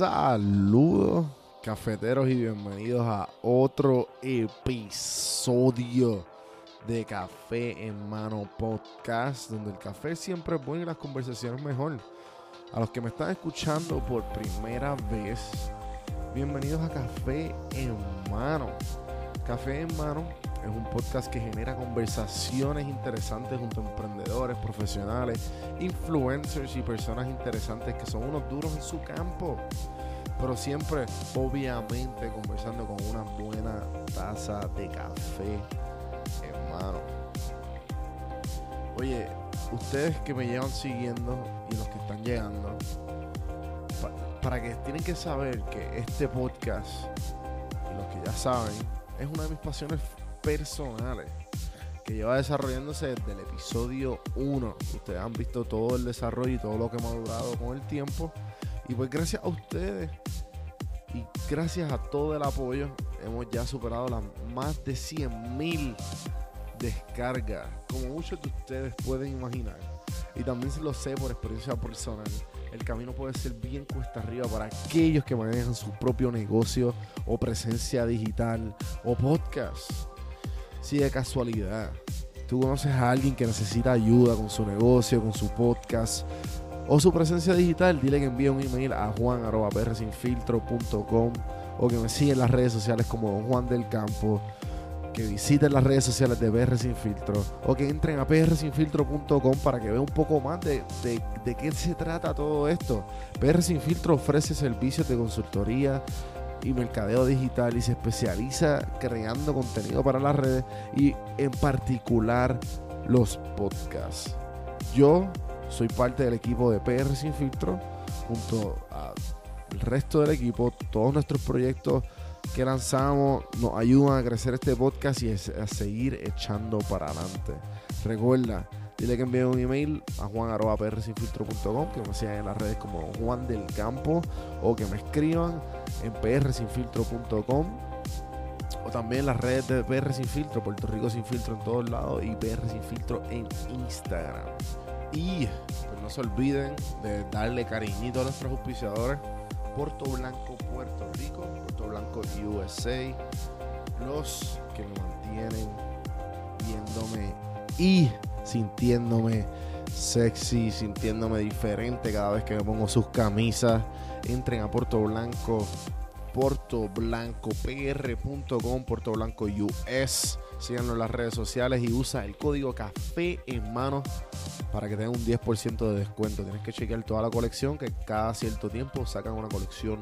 Saludos, cafeteros, y bienvenidos a otro episodio de Café en Mano Podcast, donde el café siempre es bueno y las conversaciones mejor. A los que me están escuchando por primera vez, bienvenidos a Café en Mano. Café en Mano es un podcast que genera conversaciones interesantes junto a emprendedores, profesionales, influencers y personas interesantes que son unos duros en su campo. Pero siempre, obviamente, conversando con una buena taza de café, hermano. Oye, ustedes que me llevan siguiendo y los que están llegando, para que tienen que saber que este podcast, y los que ya saben, es una de mis pasiones personales que lleva desarrollándose desde el episodio 1. Ustedes han visto todo el desarrollo y todo lo que hemos durado con el tiempo. Y pues gracias a ustedes y gracias a todo el apoyo hemos ya superado las más de 100 mil descargas, como muchos de ustedes pueden imaginar. Y también lo sé por experiencia personal. El camino puede ser bien cuesta arriba para aquellos que manejan su propio negocio o presencia digital o podcast si de casualidad tú conoces a alguien que necesita ayuda con su negocio, con su podcast o su presencia digital, dile que envíe un email a juan.prsinfiltro.com o que me siga en las redes sociales como Juan del Campo, que visiten las redes sociales de PR Sin Filtro o que entren a prsinfiltro.com para que vean un poco más de, de, de qué se trata todo esto. PR Sin Filtro ofrece servicios de consultoría, y mercadeo digital y se especializa creando contenido para las redes y en particular los podcasts. Yo soy parte del equipo de PR Sin Filtro junto al resto del equipo. Todos nuestros proyectos que lanzamos nos ayudan a crecer este podcast y a seguir echando para adelante. Recuerda, Dile que envíe un email a juan.prsinfiltro.com, que me sigan en las redes como Juan del Campo o que me escriban en prsinfiltro.com o también las redes de PR Sin Puerto Rico Sin Filtro en todos lados y PR Sin Filtro en Instagram. Y pues no se olviden de darle cariñito a nuestros auspiciadores. Puerto Blanco, Puerto Rico, Puerto Blanco, USA, los que me mantienen viéndome y sintiéndome sexy, sintiéndome diferente cada vez que me pongo sus camisas. Entren a Puerto Blanco, portoblancopr.com, Puerto Blanco US. Síganlo en las redes sociales y usa el código café en mano para que tengan un 10% de descuento. Tienes que chequear toda la colección que cada cierto tiempo sacan una colección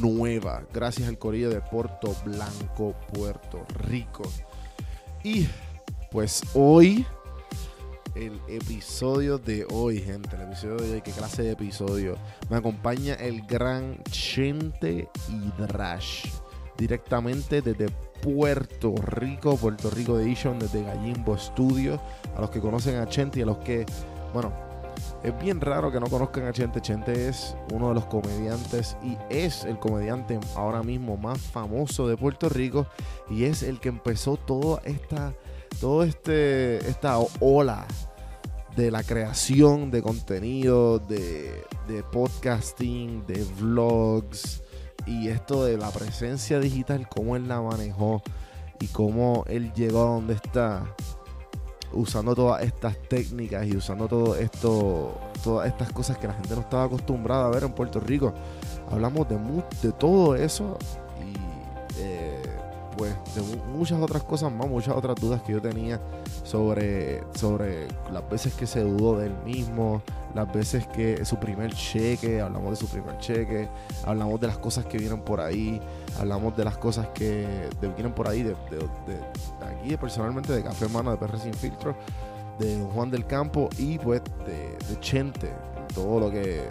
nueva. Gracias al corillo de Puerto Blanco, Puerto Rico. Y pues hoy el episodio de hoy, gente. El episodio de hoy, qué clase de episodio. Me acompaña el gran Chente Hidrash. Directamente desde Puerto Rico, Puerto Rico Edition, desde Gallimbo Studio. A los que conocen a Chente y a los que, bueno, es bien raro que no conozcan a Chente. Chente es uno de los comediantes y es el comediante ahora mismo más famoso de Puerto Rico y es el que empezó toda esta todo este esta ola de la creación de contenido, de, podcasting, de vlogs y esto de la presencia digital, cómo él la manejó y cómo él llegó a donde está usando todas estas técnicas y usando todo esto, todas estas cosas que la gente no estaba acostumbrada a ver en Puerto Rico. Hablamos de, de todo eso y eh, pues de muchas otras cosas más, muchas otras dudas que yo tenía sobre, sobre las veces que se dudó del mismo, las veces que su primer cheque, hablamos de su primer cheque, hablamos de las cosas que vienen por ahí, hablamos de las cosas que vienen por ahí, de, aquí personalmente de Café Hermano, de PR Sin Filtro, de Juan del Campo y pues de, de Chente, todo lo que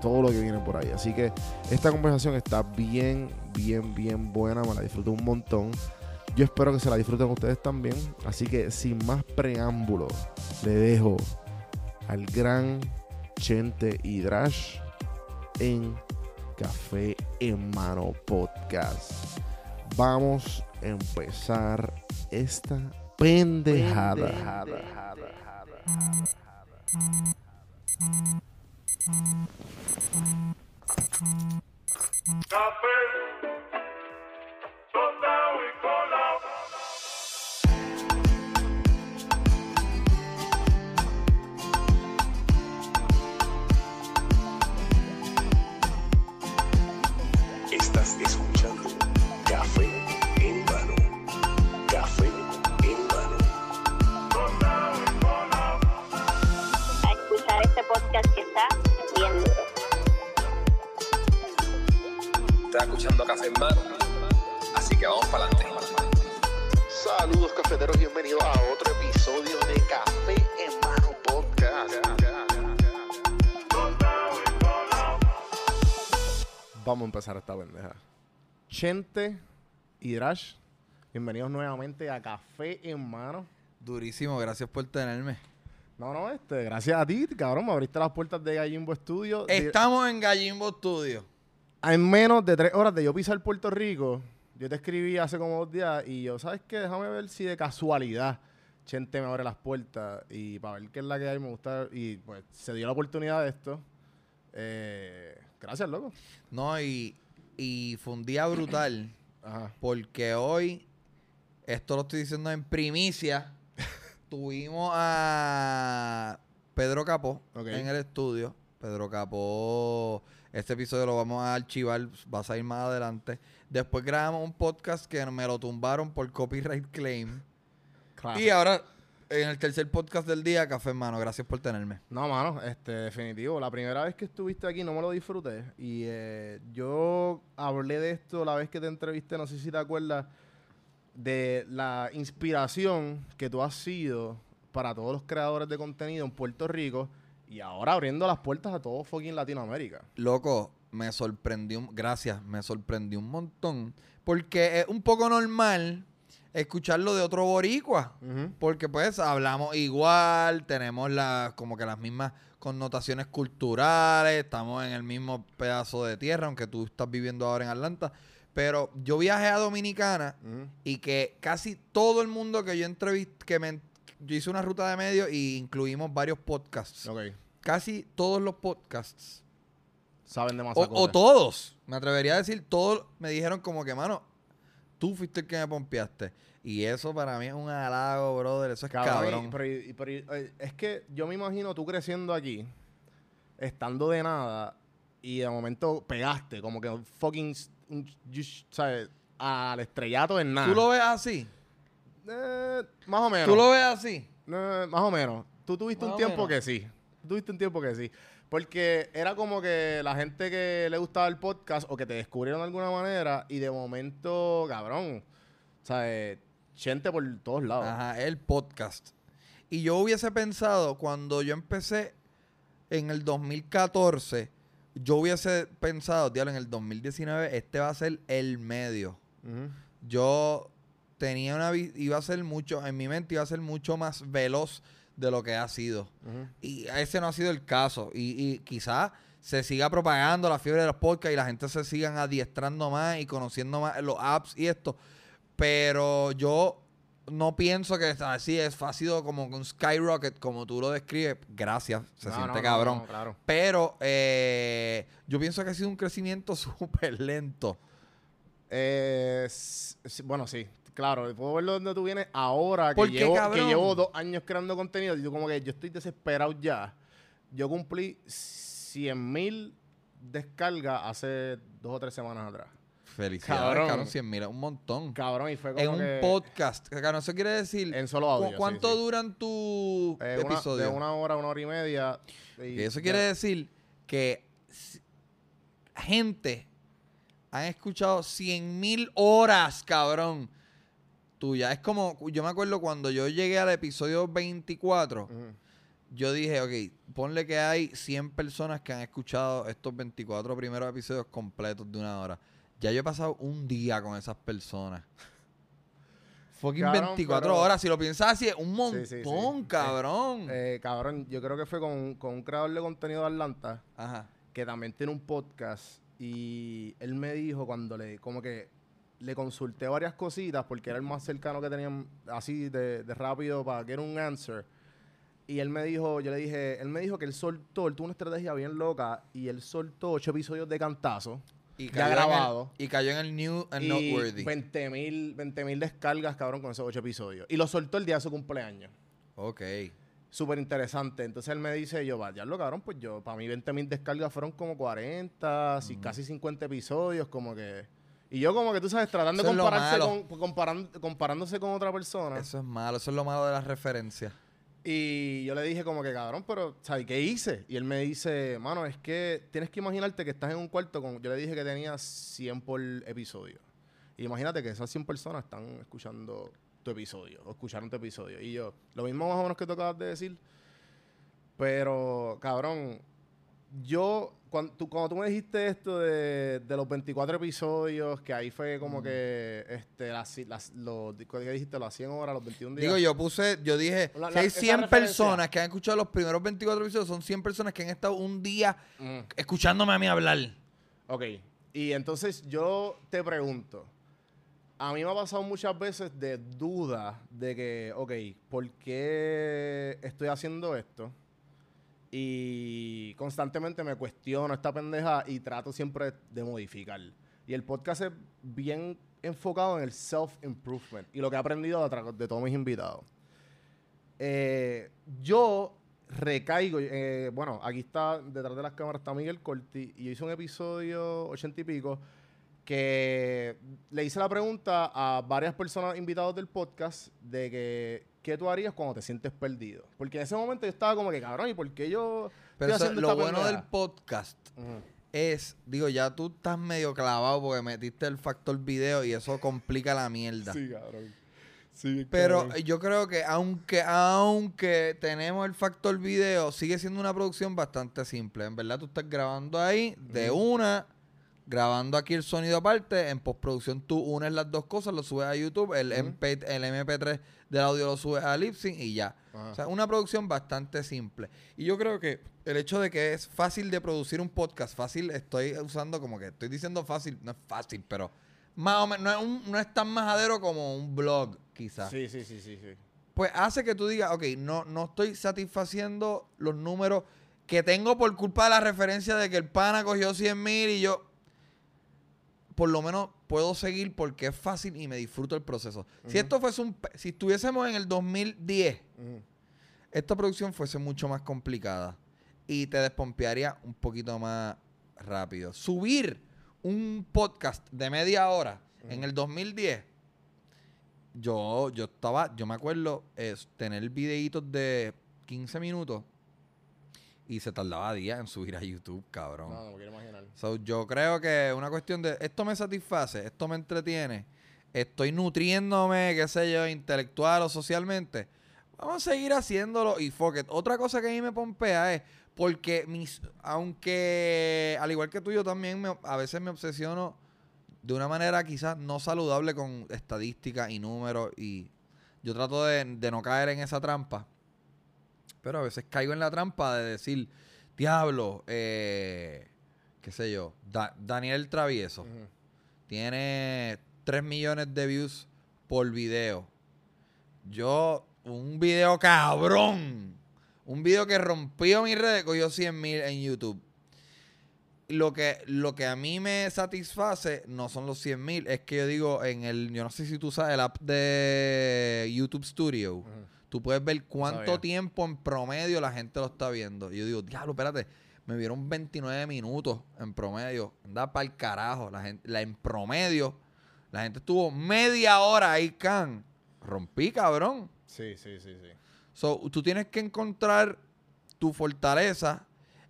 todo lo que viene por ahí. Así que esta conversación está bien, bien, bien buena. Me la disfruto un montón. Yo espero que se la disfruten ustedes también. Así que sin más preámbulo, le dejo al gran Chente Hidrash en Café en Mano Podcast. Vamos a empezar esta pendejada. pendejada. Café, tostado Estás escuchando Café en mano. Así que vamos para adelante. Saludos cafeteros, bienvenidos a otro episodio de Café en Mano Podcast. Vamos a empezar esta pendeja. Chente y Drash, bienvenidos nuevamente a Café en Mano. Durísimo, gracias por tenerme. No, no, este, gracias a ti, cabrón, me abriste las puertas de Gallimbo Studio. Di- Estamos en Gallimbo Studio. En menos de tres horas de yo pisar Puerto Rico, yo te escribí hace como dos días y yo, ¿sabes qué? Déjame ver si de casualidad Chente me abre las puertas y para ver qué es la que hay, me gusta. Y pues se dio la oportunidad de esto. Eh, gracias, loco. No, y, y fue un día brutal Ajá. porque hoy, esto lo estoy diciendo en primicia, tuvimos a Pedro Capó en el estudio. Pedro Capó, este episodio lo vamos a archivar, va a salir más adelante. Después grabamos un podcast que me lo tumbaron por copyright claim. Claro. Y ahora, en el tercer podcast del día, Café Mano, gracias por tenerme. No, mano, este, definitivo. La primera vez que estuviste aquí no me lo disfruté. Y eh, yo hablé de esto la vez que te entrevisté, no sé si te acuerdas, de la inspiración que tú has sido para todos los creadores de contenido en Puerto Rico y ahora abriendo las puertas a todo fucking Latinoamérica. Loco, me sorprendió, gracias, me sorprendió un montón. Porque es un poco normal escucharlo de otro boricua. Porque pues hablamos igual, tenemos las como que las mismas connotaciones culturales, estamos en el mismo pedazo de tierra, aunque tú estás viviendo ahora en Atlanta. Pero yo viajé a Dominicana y que casi todo el mundo que yo entrevisté, que me, yo hice una ruta de medios y incluimos varios podcasts. Ok. Casi todos los podcasts Saben de o, Mazacote. o todos, me atrevería a decir, todos me dijeron como que, mano, tú fuiste el que me pompeaste. Y eso para mí es un halago, brother. Eso es Cabrón, pero, eh, es que yo me imagino tú creciendo aquí, estando de nada, y de momento pegaste, como que fucking, you- ¿sabes? Al estrellato en nada. ¿Tú lo ves así? Eh, más o menos. ¿Tú lo ves así? Eh, más o menos. Tú tuviste Más un o tiempo menos. que sí. Tú tuviste un tiempo que sí. Porque era como que la gente que le gustaba el podcast o que te descubrieron de alguna manera y de momento, cabrón, ¿sabes? Gente por todos lados. Ajá, el podcast. Y yo hubiese pensado, cuando yo empecé en el 2014, yo hubiese pensado, diablo, en el 2019, este va a ser el medio. Yo tenía una iba a ser mucho en mi mente iba a ser mucho más veloz de lo que ha sido. Y ese no ha sido el caso. Y, y quizás se siga propagando la fiebre de los podcasts y la gente se sigan adiestrando más y conociendo más los apps y esto. Pero yo no pienso que así es ha sido como un skyrocket como tú lo describes. Gracias se No, siente no, cabrón. no, claro. pero eh, yo pienso que ha sido un crecimiento súper lento. Eh, bueno, sí, claro. Puedo ver donde tú vienes ahora que ¿Por qué, llevo, que llevo dos años creando contenido y tú como que yo estoy desesperado ya. Yo cumplí 100 mil descargas hace dos o tres semanas atrás. Felicidades, Cabrón. cabrón. 100 mil, es un montón. Cabrón, y fue como En un que podcast. Cabrón, eso quiere decir. en solo audio. ¿cu- sí, ¿Cuánto sí. duran tus Eh, una- episodios? de una hora una hora y media. y Y eso ya- quiere decir que gente han escuchado 100 mil horas, cabrón. Tuya. Es como, yo me acuerdo cuando yo llegué al episodio 24, Ujú. yo dije, ok, ponle que hay 100 personas que han escuchado estos 24 primeros episodios completos de una hora. Ya yo he pasado un día con esas personas. Fucking Cabrón, 24 pero- horas. Si lo piensas así, es un Sí, sí, sí. montón, cabrón. Eh, cabrón, yo creo que fue con, un- con un creador de contenido de Atlanta Ajá. que también tiene un podcast y él me dijo cuando le como que le consulté varias cositas porque era el más cercano que tenían así de, de rápido para que era un answer y él me dijo yo le dije él me dijo que él soltó él tuvo una estrategia bien loca y él soltó ocho episodios de cantazo Y ya cayó en el- grabado. y cayó en el New and y Noteworthy. 20 mil 20 descargas, cabrón, con esos ocho episodios. Y lo soltó el día de su cumpleaños. Ok. Súper interesante. Entonces él me dice, yo, vaya, lo cabrón, pues yo, para mí 20 mil descargas fueron como 40, si- casi 50 episodios, como que... Y yo como que, tú sabes, tratando de Eso es lo compararse con, comparan- comparándose con otra persona. Eso es malo, eso es lo malo de las referencias. Y yo le dije como que, cabrón, pero, ¿sabes qué hice? Y él me dice, mano, es que tienes que imaginarte que estás en un cuarto con... Yo le dije que tenía 100 por episodio. Y imagínate que esas 100 personas están escuchando tu episodio, o escucharon tu episodio. Y yo, lo mismo más o menos que tú acabas de decir. Pero, cabrón, yo, cuando tú, cuando tú me dijiste esto de, de los 24 episodios, que ahí fue como que, este, las, las, los, ¿qué dijiste? Las 100 horas, los 21 días. Digo, yo puse, yo dije, La- si hay esa 100 referencia. personas que han escuchado los primeros 24 episodios, son 100 personas que han estado un día Mm. escuchándome a mí hablar. Ok. Y entonces yo te pregunto, a mí me ha pasado muchas veces de duda de que, ok, ¿por qué estoy haciendo esto? Y constantemente me cuestiono esta pendeja y trato siempre de modificar. Y el podcast es bien enfocado en el self-improvement y lo que he aprendido de, de todos mis invitados. Eh, yo recaigo, eh, bueno, aquí está, detrás de las cámaras está Miguel Corti, y yo hice un episodio ochenta y pico que le hice la pregunta a varias personas invitados del podcast de que, ¿qué tú harías cuando te sientes perdido? Porque en ese momento yo estaba como que, cabrón, ¿y por qué yo Pero estoy eso- haciendo lo esta bueno del podcast es, digo, ya tú estás medio clavado porque metiste el factor video y eso complica la mierda. Sí, cabrón. Sí, Pero cabrón. yo creo que aunque aunque tenemos el factor video, sigue siendo una producción bastante simple. En verdad, tú estás grabando ahí de una, grabando aquí el sonido aparte. En postproducción tú unes las dos cosas, lo subes a YouTube, el. MP, el MP3 del audio lo subes a Lipsync y ya. Ajá. O sea, una producción bastante simple. Y yo creo que el hecho de que es fácil de producir un podcast, fácil, estoy usando como que estoy diciendo fácil, no es fácil, pero más o menos, no es, un- no es tan majadero como un blog, quizás Sí, sí, sí, sí, sí. pues hace que tú digas, ok, no, no estoy satisfaciendo los números que tengo por culpa de la referencia de que el pana cogió 100 mil y yo, por lo menos puedo seguir porque es fácil y me disfruto el proceso. Si esto fuese un, si estuviésemos en el 2010, Ujú. esta producción fuese mucho más complicada y te despompearía un poquito más rápido. Subir un podcast de media hora en el 2010, yo, yo estaba, yo me acuerdo tener videitos de 15 minutos y se tardaba días en subir a YouTube, cabrón. No, no me quiero imaginar. So, yo creo que una cuestión de esto me satisface, esto me entretiene, estoy nutriéndome, qué sé yo, intelectual o socialmente. Vamos a seguir haciéndolo y fuck it. Otra cosa que a mí me pompea es porque mis, aunque al igual que tú yo también me- a veces me obsesiono de una manera quizás no saludable con estadísticas y números y yo trato de, de no caer en esa trampa. Pero a veces caigo en la trampa de decir, diablo, eh, qué sé yo, Da- Daniel Travieso tiene 3 millones de views por video. Yo, un video cabrón, un video que rompió mi red, cogió 100 mil en YouTube. Lo que, lo que a mí me satisface no son los 100 mil, es que yo digo en el, yo no sé si tú sabes, el app de YouTube Studio. Tú puedes ver cuánto tiempo en promedio la gente lo está viendo. Y yo digo, diablo, espérate, me vieron 29 minutos en promedio. Anda para el carajo. La gente, la, en promedio, la gente estuvo media hora ahí, can. Rompí, cabrón. Sí, sí, sí, sí. So, tú tienes que encontrar tu fortaleza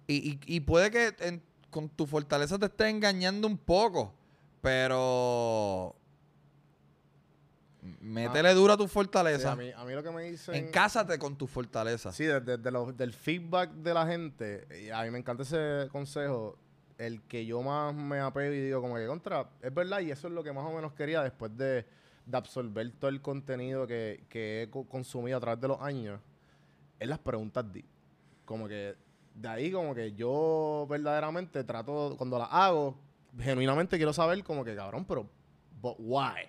y, y- y puede que en- con tu fortaleza te esté engañando un poco, pero métele duro a tu Sí, fortaleza. a, mí, a mí lo que me dicen... Encásate con tu fortaleza. Sí, desde del feedback de la gente, y a mí me encanta ese consejo, el que yo más me apego y digo como que contra, es verdad, y eso es lo que más o menos quería después de, de absorber todo el contenido que, que he co- consumido a través de los años, es las preguntas deep. Como que de ahí como que yo verdaderamente trato, cuando las hago, genuinamente quiero saber como que cabrón, pero but why?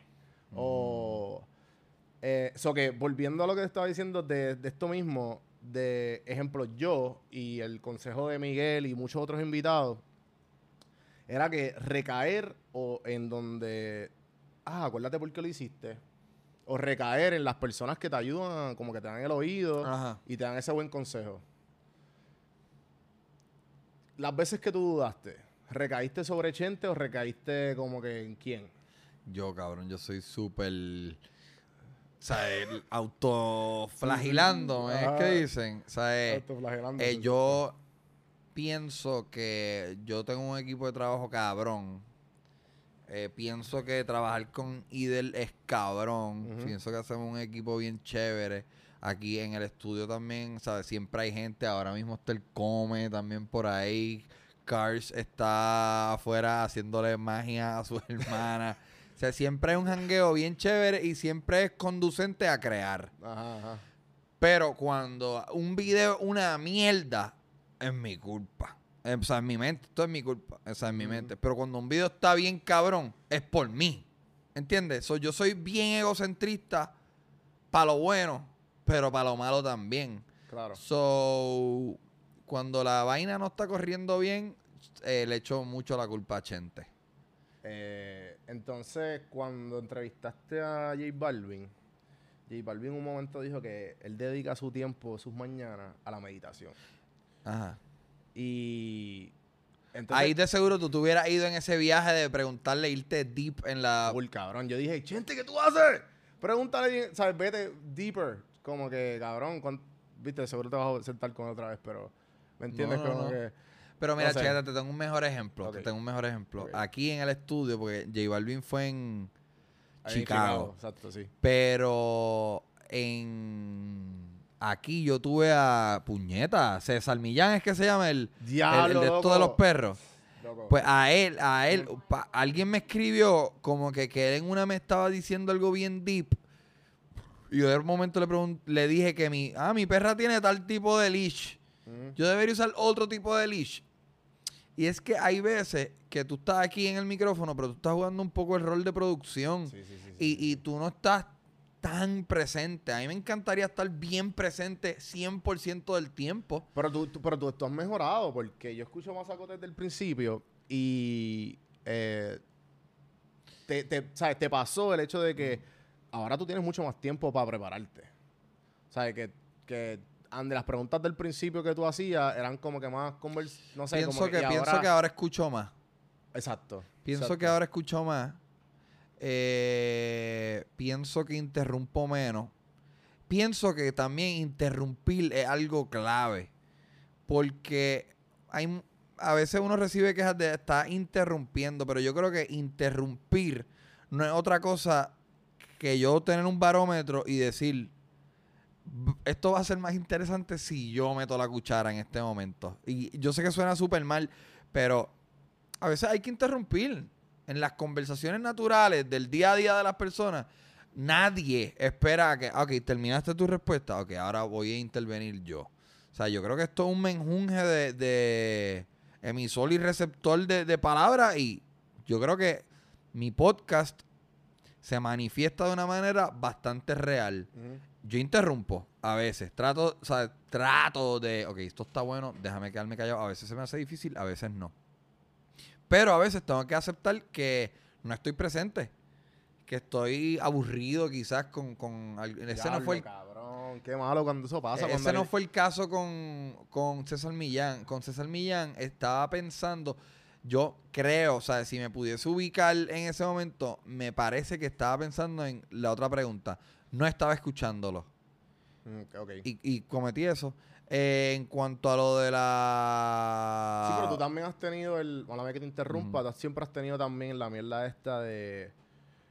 O eh, so que volviendo a lo que estaba diciendo de, de esto mismo, de ejemplo, yo y el consejo de Miguel y muchos otros invitados, era que recaer o en donde, ah, acuérdate por qué lo hiciste. O recaer en las personas que te ayudan, como que te dan el oído Ajá. y te dan ese buen consejo. Las veces que tú dudaste, ¿recaíste sobre Chente o recaíste como que en quién? Yo, cabrón, yo soy súper. O sea, el autoflagilando, es que dicen. O sea, eh, eh, yo pienso que yo tengo un equipo de trabajo cabrón. Eh, pienso que trabajar con Idel es cabrón. Pienso que hacemos un equipo bien chévere. Aquí en el estudio también, ¿sabes? Siempre hay gente. Ahora mismo está el Come también por ahí. Cars está afuera haciéndole magia a su hermana. O sea, siempre hay un jangueo bien chévere y siempre es conducente a crear. Ajá, ajá. Pero cuando un video es una mierda, es mi culpa. Eh, O sea, en mi mente, esto es mi culpa. O sea, en mi mente. Pero cuando un video está bien cabrón, es por mí. ¿Entiendes? So, yo soy bien egocentrista para lo bueno, pero para lo malo también. Claro. So, cuando la vaina no está corriendo bien, eh, le echo mucho la culpa a Chente. Eh, entonces, cuando entrevistaste a J Balvin, J Balvin un momento dijo que él dedica su tiempo, sus mañanas, a la meditación. Ajá. Y entonces, Ahí de seguro tú te hubieras ido en ese viaje de preguntarle, irte deep en la... Full, cabrón. Yo dije, Chente, ¿qué tú haces? Pregúntale ¿sabes? Vete deeper. Como que, cabrón, viste, seguro te vas a sentar con otra vez, pero ¿me entiendes? No, no, como no. que Pero mira, No sé. chécate, te tengo un mejor ejemplo. Te tengo un mejor ejemplo. Aquí en el estudio, porque J Balvin fue en ahí en Chicago. Exacto, sí. Pero en aquí yo tuve a Puñeta, César Millán es que se llama el, Diablo, el de loco. de los perros. Loco. Pues a él, a él, pa- alguien me escribió como que, que él en una me estaba diciendo algo bien deep. Y yo de un momento le le dije que mi, ah, mi perra tiene tal tipo de leash. Yo debería usar otro tipo de leash. Y es que hay veces que tú estás aquí en el micrófono, pero tú estás jugando un poco el rol de producción. Sí, sí, sí, y, y tú no estás tan presente. A mí me encantaría estar bien presente 100% del tiempo. Pero tú, tú- pero tú, tú has mejorado, porque yo escucho Masaco desde el principio y eh, te, te- ¿sabes? te pasó el hecho de que ahora tú tienes mucho más tiempo para prepararte. ¿Sabes? Que, que ande, las preguntas del principio que tú hacías eran como que más convers no sé, pienso, como que, pienso que ahora escucho más. Exacto. Pienso exacto. que ahora escucho más. Eh, pienso que interrumpo menos. Pienso que también interrumpir es algo clave. Porque hay, a veces uno recibe quejas de estar interrumpiendo, pero yo creo que interrumpir no es otra cosa que yo tener un barómetro y decir, "B- esto va a ser más interesante si yo meto la cuchara en este momento. Y yo sé que suena súper mal, pero a veces hay que interrumpir. En las conversaciones naturales del día a día de las personas, nadie espera que, "Ah, ok, terminaste tu respuesta, ok, ahora voy a intervenir yo. O sea, yo creo que esto es un menjunje de, de emisor y receptor de, de palabras y yo creo que mi podcast se manifiesta de una manera bastante real. Yo interrumpo a veces. Trato, o sea, trato de, ok, esto está bueno, déjame quedarme callado. A veces se me hace difícil, a veces no. Pero a veces tengo que aceptar que no estoy presente. Que estoy aburrido quizás con... con ese no fue el, cabrón, qué malo cuando eso pasa. ese cuando no hay- fue el caso con, con César Millán. Con César Millán estaba pensando, yo creo, o sea, si me pudiese ubicar en ese momento, me parece que estaba pensando en la otra pregunta. No estaba escuchándolo. Mm, ok. Y, y cometí eso. Eh, en cuanto a lo de la... Sí, pero tú también has tenido el. Bueno, que te interrumpa, tú siempre has tenido también la mierda esta de.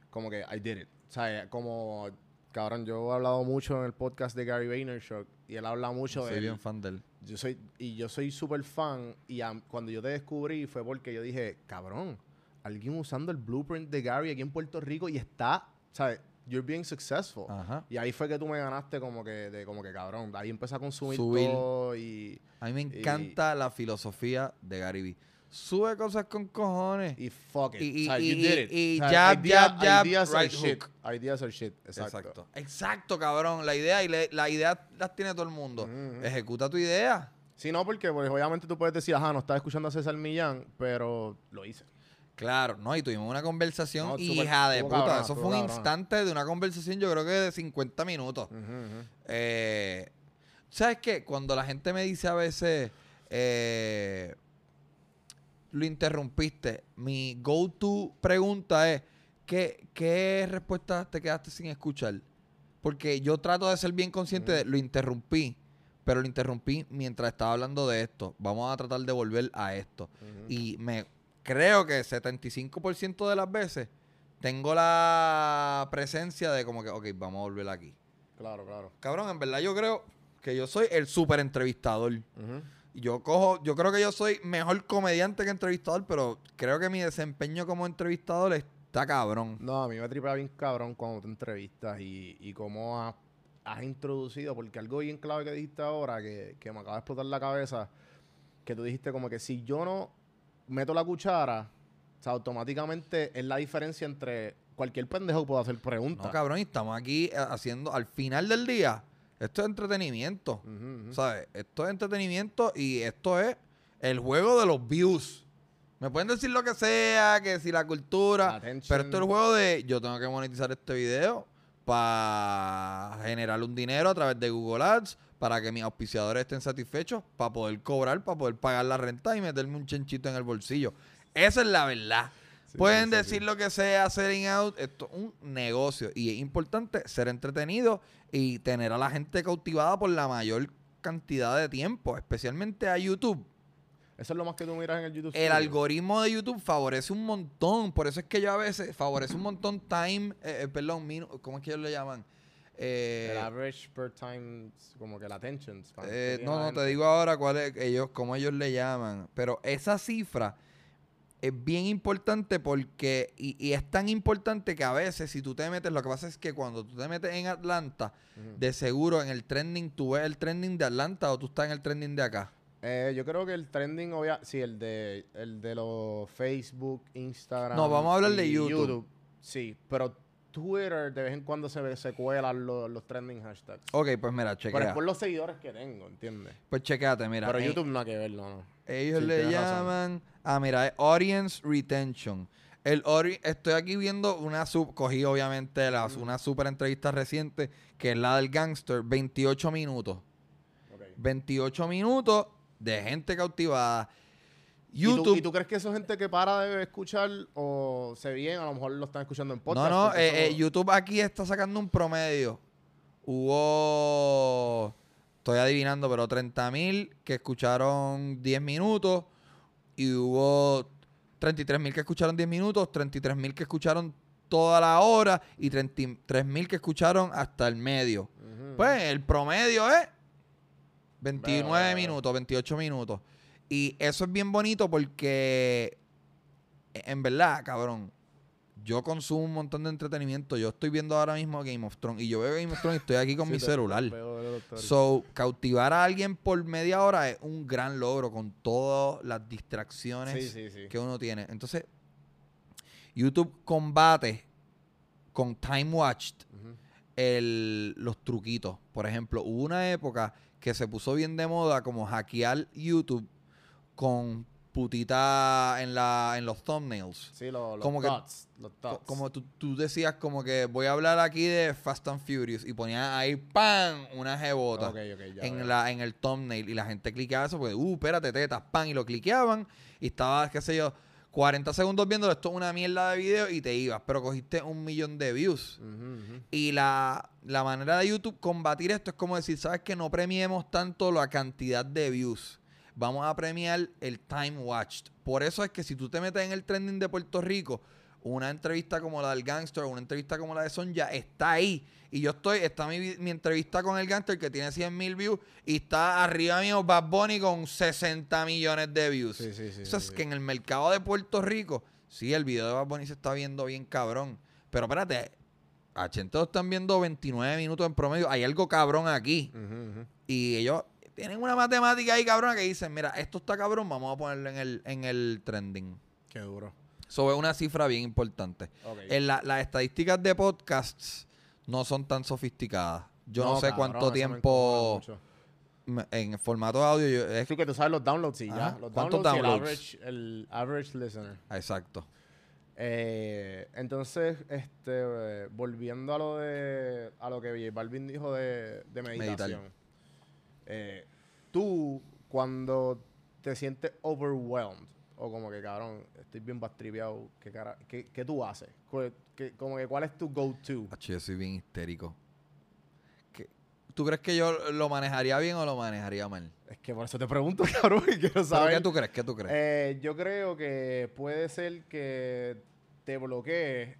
Como que I did it. O sea, como. Cabrón, yo he hablado mucho en el podcast de Gary Vaynerchuk y él habla mucho Soy de. bien fan de él. Yo soy, y yo soy súper fan. Y a- cuando yo te descubrí fue porque yo dije, cabrón, alguien usando el blueprint de Gary aquí en Puerto Rico y está, ¿sabes? You're being successful. Ajá. Y ahí fue que tú me ganaste como que, de, como que cabrón. Ahí empecé a consumir Subir. todo y, A mí me encanta la filosofía de Gary Vee. Sube cosas con cojones. y fuck it. Y- o sea, y- you did it. y O sea, jab, idea- jab, jab, ideas are right shit. hook. Ideas are shit. Exacto. Exacto. Exacto, cabrón. La idea y le- la idea las tiene todo el mundo. Ejecuta tu idea. Si no, porque pues, obviamente tú puedes decir, ajá, no estaba escuchando a César Millán, pero lo hice. Claro, no, y tuvimos una conversación No, hija de puta. Eso fue un instante de una conversación, yo creo que de 50 minutos. Eh, ¿Sabes qué? Cuando la gente me dice a veces, eh, lo interrumpiste, mi go-to pregunta es, ¿qué, ¿qué respuesta te quedaste sin escuchar? Porque yo trato de ser bien consciente de, lo interrumpí, pero lo interrumpí mientras estaba hablando de esto. Vamos a tratar de volver a esto. Y me creo que 75% de las veces tengo la presencia de como que, ok, vamos a volver aquí. Claro, claro. Cabrón, en verdad yo creo que yo soy el súper entrevistador. Y Yo cojo, yo creo que yo soy mejor comediante que entrevistador, pero creo que mi desempeño como entrevistador está cabrón. No, a mí me tripea bien cabrón cuando te entrevistas y, y cómo has, has introducido, porque algo bien clave que dijiste ahora, que, que me acaba de explotar la cabeza, que tú dijiste como que si yo no meto la cuchara, o sea, automáticamente es la diferencia entre cualquier pendejo que pueda hacer preguntas. No, cabrón, y estamos aquí eh, haciendo, al final del día, esto es entretenimiento. ¿Sabes? Esto es entretenimiento y esto es el juego de los views. Me pueden decir lo que sea, que si la cultura, Attention. pero esto es el juego de yo tengo que monetizar este video para generar un dinero a través de Google Ads, para que mis auspiciadores estén satisfechos, para poder cobrar, para poder pagar la renta y meterme un chanchito en el bolsillo. Esa es la verdad. Sí, Pueden decir lo que sea, selling out, esto es un negocio y es importante ser entretenido y tener a la gente cautivada por la mayor cantidad de tiempo, especialmente a YouTube. Eso es lo más que tú miras en el YouTube. El Studio. algoritmo de YouTube favorece un montón, por eso es que yo a veces favorece un montón time, eh, eh, perdón, minu- ¿cómo es que ellos le llaman? Eh, El average per time, como que la attention span. eh, no, no, gente. te digo ahora cuál es ellos, cómo ellos le llaman. Pero esa cifra es bien importante porque, y, y es tan importante que a veces si tú te metes, lo que pasa es que cuando tú te metes en Atlanta, de seguro en el trending, tú ves el trending de Atlanta o tú estás en el trending de acá. Eh, yo creo que el trending, obvia, sí, el de, el de los Facebook, Instagram. No, vamos a hablar de YouTube. Sí, pero Twitter de vez en cuando se, ve- se cuelan los, los trending hashtags. Ok, pues mira, pero chequea. es por los seguidores que tengo, ¿entiendes? Pues chequeate, mira. pero en- YouTube no hay que verlo, ¿no? Ellos Sí, le llaman, ah, mira, es Audience Retention. El ori- estoy aquí viendo una sub, cogí obviamente las, una super entrevista reciente, que es la del gangster, 28 minutos. Ok. 28 minutos de gente cautivada. ¿Y tú- YouTube. ¿Y tú, crees que eso es gente que para de escuchar o se bien? A lo mejor lo están escuchando en podcast. no, no, eh, eh, YouTube aquí está sacando un promedio. Hubo, estoy adivinando, pero 30 mil que escucharon 10 minutos y hubo 33 mil que escucharon 10 minutos, 33 mil que escucharon toda la hora y 33 mil que escucharon hasta el medio. Pues el promedio es 29 Veo, veo, veo. minutos, 28 minutos. Y eso es bien bonito porque, en verdad, cabrón, yo consumo un montón de entretenimiento. Yo estoy viendo ahora mismo Game of Thrones y yo veo Game of Thrones y estoy aquí con Sí, mi celular. So, cautivar a alguien por media hora es un gran logro con todas las distracciones Sí, sí, sí. que uno tiene. Entonces, YouTube combate con Time Watched el- los truquitos. Por ejemplo, hubo una época que se puso bien de moda como hackear YouTube con putita en, la, en los thumbnails. Sí, lo- los Como que- dots, los Co- dots. Como tú, tú decías como que voy a hablar aquí de Fast and Furious y ponía ahí ¡pam! una jebota Ok, ok, ya en, veo. la, en el thumbnail y la gente cliqueaba eso porque, uh, espérate, tetas, ¡pam! y lo cliqueaban y estaba, qué sé yo, 40 segundos viéndolo, esto es una mierda de video y te ibas, pero cogiste un millón de views. Ujú, ujú. Y la, la manera de YouTube combatir esto es como decir, ¿sabes que No premiemos tanto la cantidad de views. Vamos a premiar el time watched. Por eso es que si tú te metes en el trending de Puerto Rico, una entrevista como la del gangster una entrevista como la de Sonja está ahí. Y yo estoy, está mi, mi entrevista con el gangster que tiene 100 mil views y está arriba mío Bad Bunny con 60 millones de views. Sí, sí, sí, Eso es que en el mercado de Puerto Rico, sí, el video de Bad Bunny se está viendo bien cabrón. Pero espérate, a están viendo 29 minutos en promedio. Hay algo cabrón aquí. Y ellos tienen una matemática ahí cabrona que dicen, mira, esto está cabrón, vamos a ponerlo en el, en el trending. Qué duro. Eso es una cifra bien importante. Ok. En la- las estadísticas de podcasts no son tan sofisticadas. Yo no, sé cabrón, cuánto tiempo... en formato audio, yo- es Tú que tú sabes los downloads y ya. Los ¿Cuántos downloads, downloads? el average, el average listener. exacto. Eh, entonces, este, eh, volviendo a lo de a lo que Balvin dijo de, de meditación. Eh, tú, cuando te sientes overwhelmed, o como que cabrón, estoy bien bastripeado, ¿qué, cara, qué, qué tú haces? ¿Cuál- qué- como que, ¿Cuál es tu go-to? Yo soy bien histérico. ¿Qué- ¿Tú crees que yo lo manejaría bien o lo manejaría mal? Es que por eso te pregunto, cabrón, y quiero ¿Pero saber. ¿Qué tú crees? ¿Qué tú crees? Eh, yo creo que puede ser que te bloquees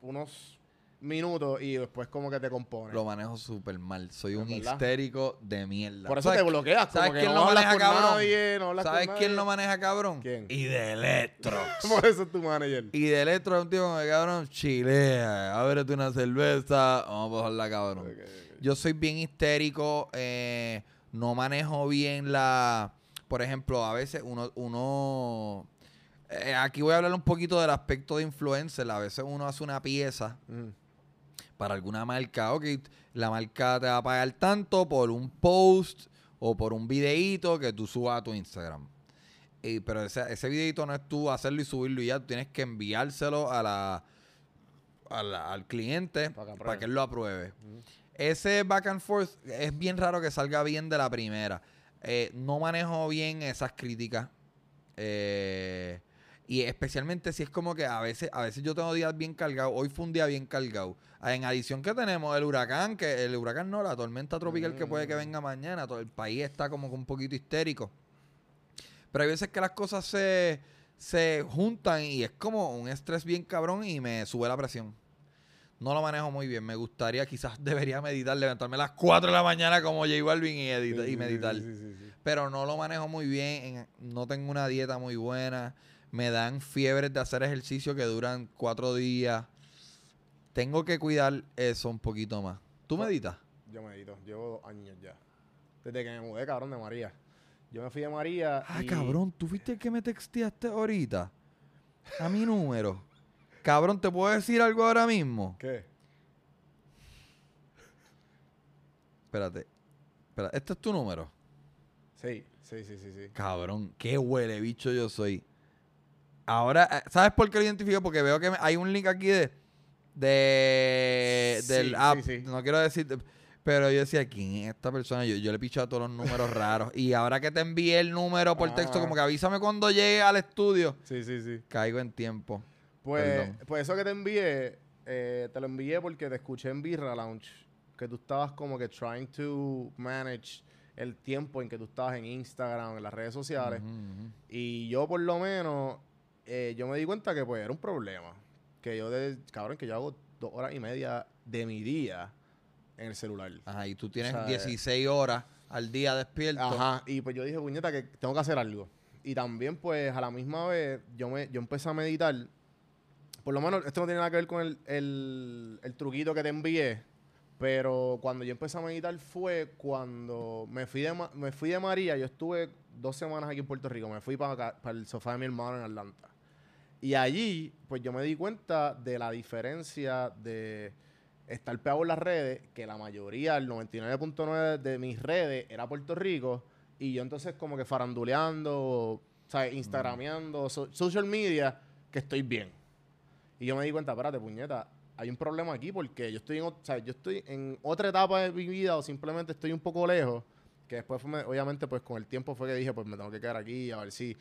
unos minutos y después como que te compones. Lo manejo súper mal. Soy ¿Es un verdad? histérico de mierda. Por eso ¿Sabes te bloqueas, como ¿Sabes que quién no lo hablas maneja, con cabrón? nadie, no hablas ¿Sabes con quién nadie. lo maneja, cabrón? ¿Quién? Y de Electro. Por eso es tu manager. y de Electro es un tío que, cabrón, chilea, ábrete una cerveza, vamos a bajarla, cabrón. Ok, ok. Yo soy bien histérico, eh, no manejo bien la... Por ejemplo, a veces uno... uno eh, aquí voy a hablar un poquito del aspecto de influencer. A veces uno hace una pieza Mm. Para alguna marca. Ok, la marca te va a pagar tanto por un post o por un videíto que tú subas a tu Instagram. Y, pero ese, ese videíto no es tú hacerlo y subirlo y ya. Tú tienes que enviárselo a la, a la- al cliente Para que para, apruebe. que él lo apruebe. Ese back and forth es bien raro que salga bien de la primera. Eh, no manejo bien esas críticas. Eh, y especialmente si es como que a veces, a veces yo tengo días bien cargados. Hoy fue un día bien cargado. Ah, En adición que tenemos el huracán, que el huracán no, la tormenta tropical que puede que venga mañana. Todo el país está como que un poquito histérico. Pero hay veces que las cosas se, se juntan y es como un estrés bien cabrón y me sube la presión. No lo manejo muy bien. Me gustaría, quizás debería meditar, levantarme a las 4 de la mañana como J Balvin y, edita- y meditar. sí, sí, sí. Pero no lo manejo muy bien. en- no tengo una dieta muy buena. Me dan fiebres de hacer ejercicio que duran cuatro días. Tengo que cuidar eso un poquito más. ¿Tú meditas? Yo medito, llevo dos años ya. Desde que me mudé, cabrón, de María. Yo me fui de María. Ah, y- cabrón, ¿tú fuiste el que me texteaste ahorita? A mi número. Cabrón, ¿te puedo decir algo ahora mismo? ¿Qué? Espérate. Espera, ¿este es tu número? Sí, sí, sí, sí, sí. Cabrón, qué huele bicho yo soy. Ahora, eh, ¿sabes por qué lo identifico? Porque veo que hay un link aquí de, de del Sí, app. sí, sí. No quiero decir, pero yo decía, ¿quién es esta persona? Yo, yo le picho a todos los números raros. Y ahora que te envié el número por texto, Ah. como que avísame cuando llegue al estudio. Sí, sí, sí. Caigo en tiempo. Pues, pues eso que te envié, eh, te lo envié porque te escuché en Birra Lounge, que tú estabas como que trying to manage el tiempo en que tú estabas en Instagram, en las redes sociales. Y yo por lo menos, eh, yo me di cuenta que pues era un problema. Que yo, de, cabrón, que yo hago dos horas y media de mi día en el celular. Ajá, y tú tienes O sea, 16 horas al día despierto. Ajá, y pues yo dije, puñeta, que tengo que hacer algo. Y también, pues, a la misma vez, yo me yo empecé a meditar. Por lo menos, esto no tiene nada que ver con el, el, el truquito que te envié. Pero cuando yo empecé a meditar fue cuando me fui de, me fui de María. Yo estuve dos semanas aquí en Puerto Rico. Me fui para, para el sofá de mi hermano en Atlanta. Y allí, pues yo me di cuenta de la diferencia de estar pegado en las redes, que la mayoría, el 99.9 de mis redes era Puerto Rico, y yo entonces como que faranduleando, ¿sabes? Instagrameando, so- social media, que estoy bien. Y yo me di cuenta, espérate, puñeta, hay un problema aquí porque yo estoy en, ot- ¿sabes? Yo estoy en otra etapa de mi vida o simplemente estoy un poco lejos, que después, fue me- obviamente, pues con el tiempo fue que dije, pues me tengo que quedar aquí a ver si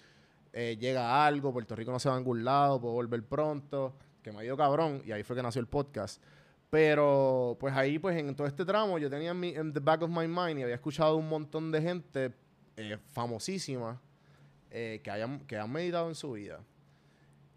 eh, llega algo, Puerto Rico no se va a ningún lado, puedo volver pronto, que me ha ido cabrón, y ahí fue que nació el podcast. Pero, pues ahí, pues en todo este tramo, yo tenía en, mi, en the back of my mind y había escuchado un montón de gente eh, famosísima eh, que, hayan, que han meditado en su vida.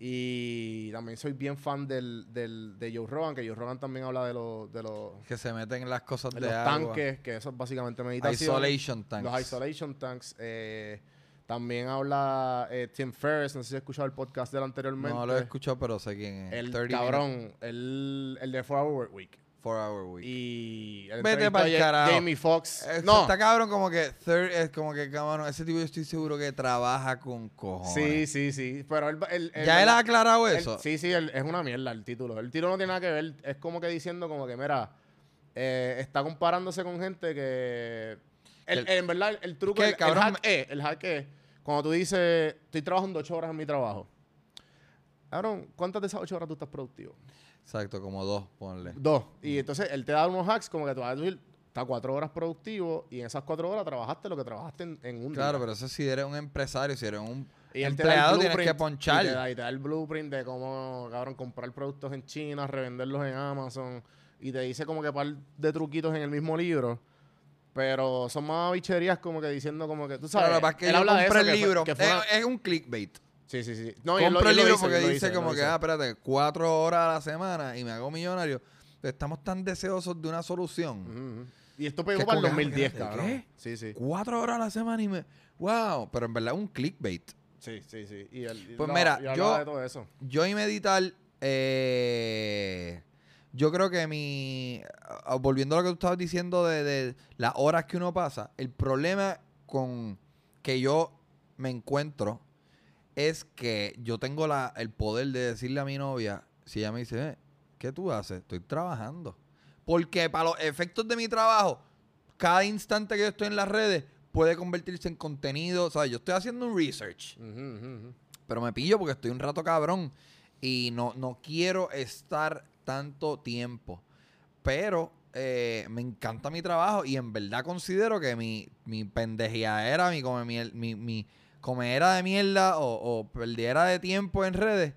Y también soy bien fan del, del, de Joe Rogan, que Joe Rogan también habla de los, de los, Que se meten en las cosas de de, los agua. tanques, que eso es básicamente meditación. Isolation tanks. Los isolation tanks. eh, también habla eh, Tim Ferriss, no sé si has escuchado el podcast de él anteriormente. No lo he escuchado, pero sé quién es. El 30 cabrón, el, el de 4 Hour Week. Four Hour Week. Y el Vete entrevistó pa'l a Ja- carajo. Jamie Foxx. Eh, no, Está cabrón como que third- es como que cabrón, ese tipo yo estoy seguro que trabaja con cojones. sí, sí, sí. Pero él, él- él- ya él ha aclarado eso. sí, sí, él- es una mierda el título. El título no tiene nada que ver. Es como que diciendo como que, mira, eh, está comparándose con gente que... El- en verdad, el, truco, ¿Qué, el, el hack es, el hack es, cuando tú dices, estoy trabajando ocho horas en mi trabajo. Cabrón, ¿cuántas de esas ocho horas tú estás productivo? Exacto, como dos, ponle. Dos. Y entonces él te da unos hacks como que tú vas a decir, está cuatro horas productivo y en esas cuatro horas trabajaste lo que trabajaste en, en un día. Claro, pero eso si eres un empresario, si eres un Y empleado, tienes que ponchar. Y te, da, y te da el blueprint de cómo, cabrón, comprar productos en China, revenderlos en Amazon. Y te dice como que par de truquitos en el mismo libro. Pero son más bicherías como que diciendo como que, tú sabes, Claro, es que él habla de eso, el que fue- libro. que fue es, una- es un clickbait. Sí, sí, sí. No, lo- Compro el libro porque dice como que, ah, espérate, cuatro horas a la semana y me hago millonario. Estamos tan deseosos de una solución. Y esto pegó para el como que, 2010, espérate, cabrón. ¿qué? Sí, sí. Cuatro horas a la semana y me... ¡Wow! Pero en verdad es un clickbait. Sí, sí, sí. Y y Pues lo- mira, yo- de todo eso. Yo y meditar, eh, yo creo que mi... Volviendo a lo que tú estabas diciendo de, de las horas que uno pasa, el problema con que yo me encuentro es que yo tengo la, el poder de decirle a mi novia, si ella me dice, "Eh, ¿qué tú haces? Estoy trabajando. Porque para los efectos de mi trabajo, cada instante que yo estoy en las redes puede convertirse en contenido. ¿sabes? Yo estoy haciendo un research. Pero me pillo porque estoy un rato cabrón y no, no quiero estar tanto tiempo. Pero eh, me encanta mi trabajo y en verdad considero que mi, mi pendejiadera, mi, come miel- mi, mi comedera de mierda o, o perdiera de tiempo en redes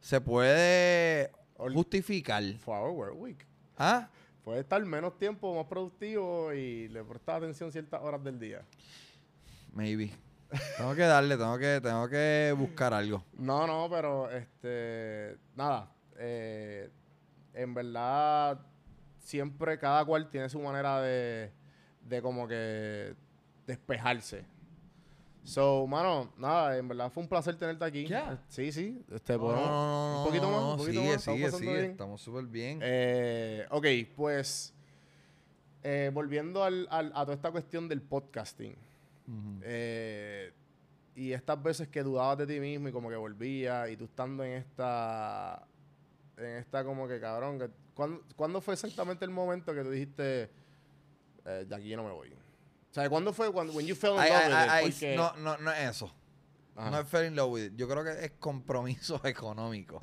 se puede justificar. Four Hour Work Week. ¿Ah? Puede estar menos tiempo, más productivo y le prestas atención ciertas horas del día. Maybe. Tengo que darle, tengo que, tengo que buscar algo. No, no, pero este. Nada. eh, en verdad, siempre cada cual tiene su manera de, de como que despejarse. So, mano, nada, en verdad fue un placer tenerte aquí. Ya. Sí, sí. Este, No, podemos- no, no, no, un poquito más, no, un poquito sigue, más. estamos sigue, sigue. bien. Estamos súper bien. Eh, ok, pues eh, volviendo al- al- a toda esta cuestión del podcasting. Eh, y estas veces que dudabas de ti mismo y como que volvías y tú estando en esta en esta como que cabrón que, ¿cuándo, cuándo fue exactamente el momento que tú dijiste eh, de aquí yo no me voy? O sea, ¿cuándo fue cuando when you fell in love with it? no, no, no es eso. Ajá. No es fell in love with it. Yo creo que es compromiso económico.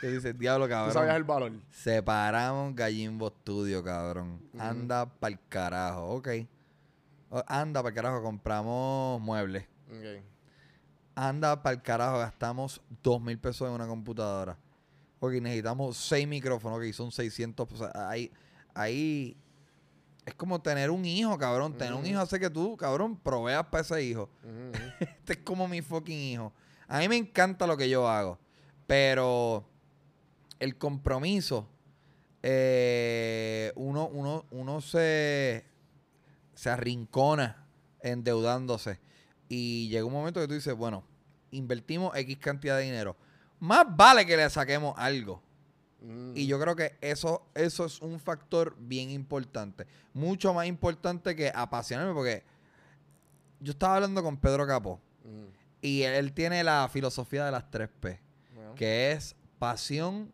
que dice, diablo, tú cabrón. sabías el valor. Separamos Gallimbo Studio, cabrón. Ujú. Anda pa'l carajo, ok. Anda pa'l carajo, compramos muebles. Ok. Anda pa'l carajo, gastamos dos mil pesos en una computadora. Ok, necesitamos seis micrófonos, ok, son 600 pesos. Ahí, ahí es como tener un hijo, cabrón. Tener un hijo hace que tú, cabrón, proveas para ese hijo. Este es como mi fucking hijo. A mí me encanta lo que yo hago. Pero el compromiso, eh, uno, uno, uno se, se arrincona endeudándose. Y llega un momento que tú dices, bueno, invertimos X cantidad de dinero. Más vale que le saquemos algo. Ujú. Y yo creo que eso, eso es un factor bien importante. Mucho más importante que apasionarme, porque yo estaba hablando con Pedro Capó Ujú. y él tiene la filosofía de las tres P, Bueno. que es pasión,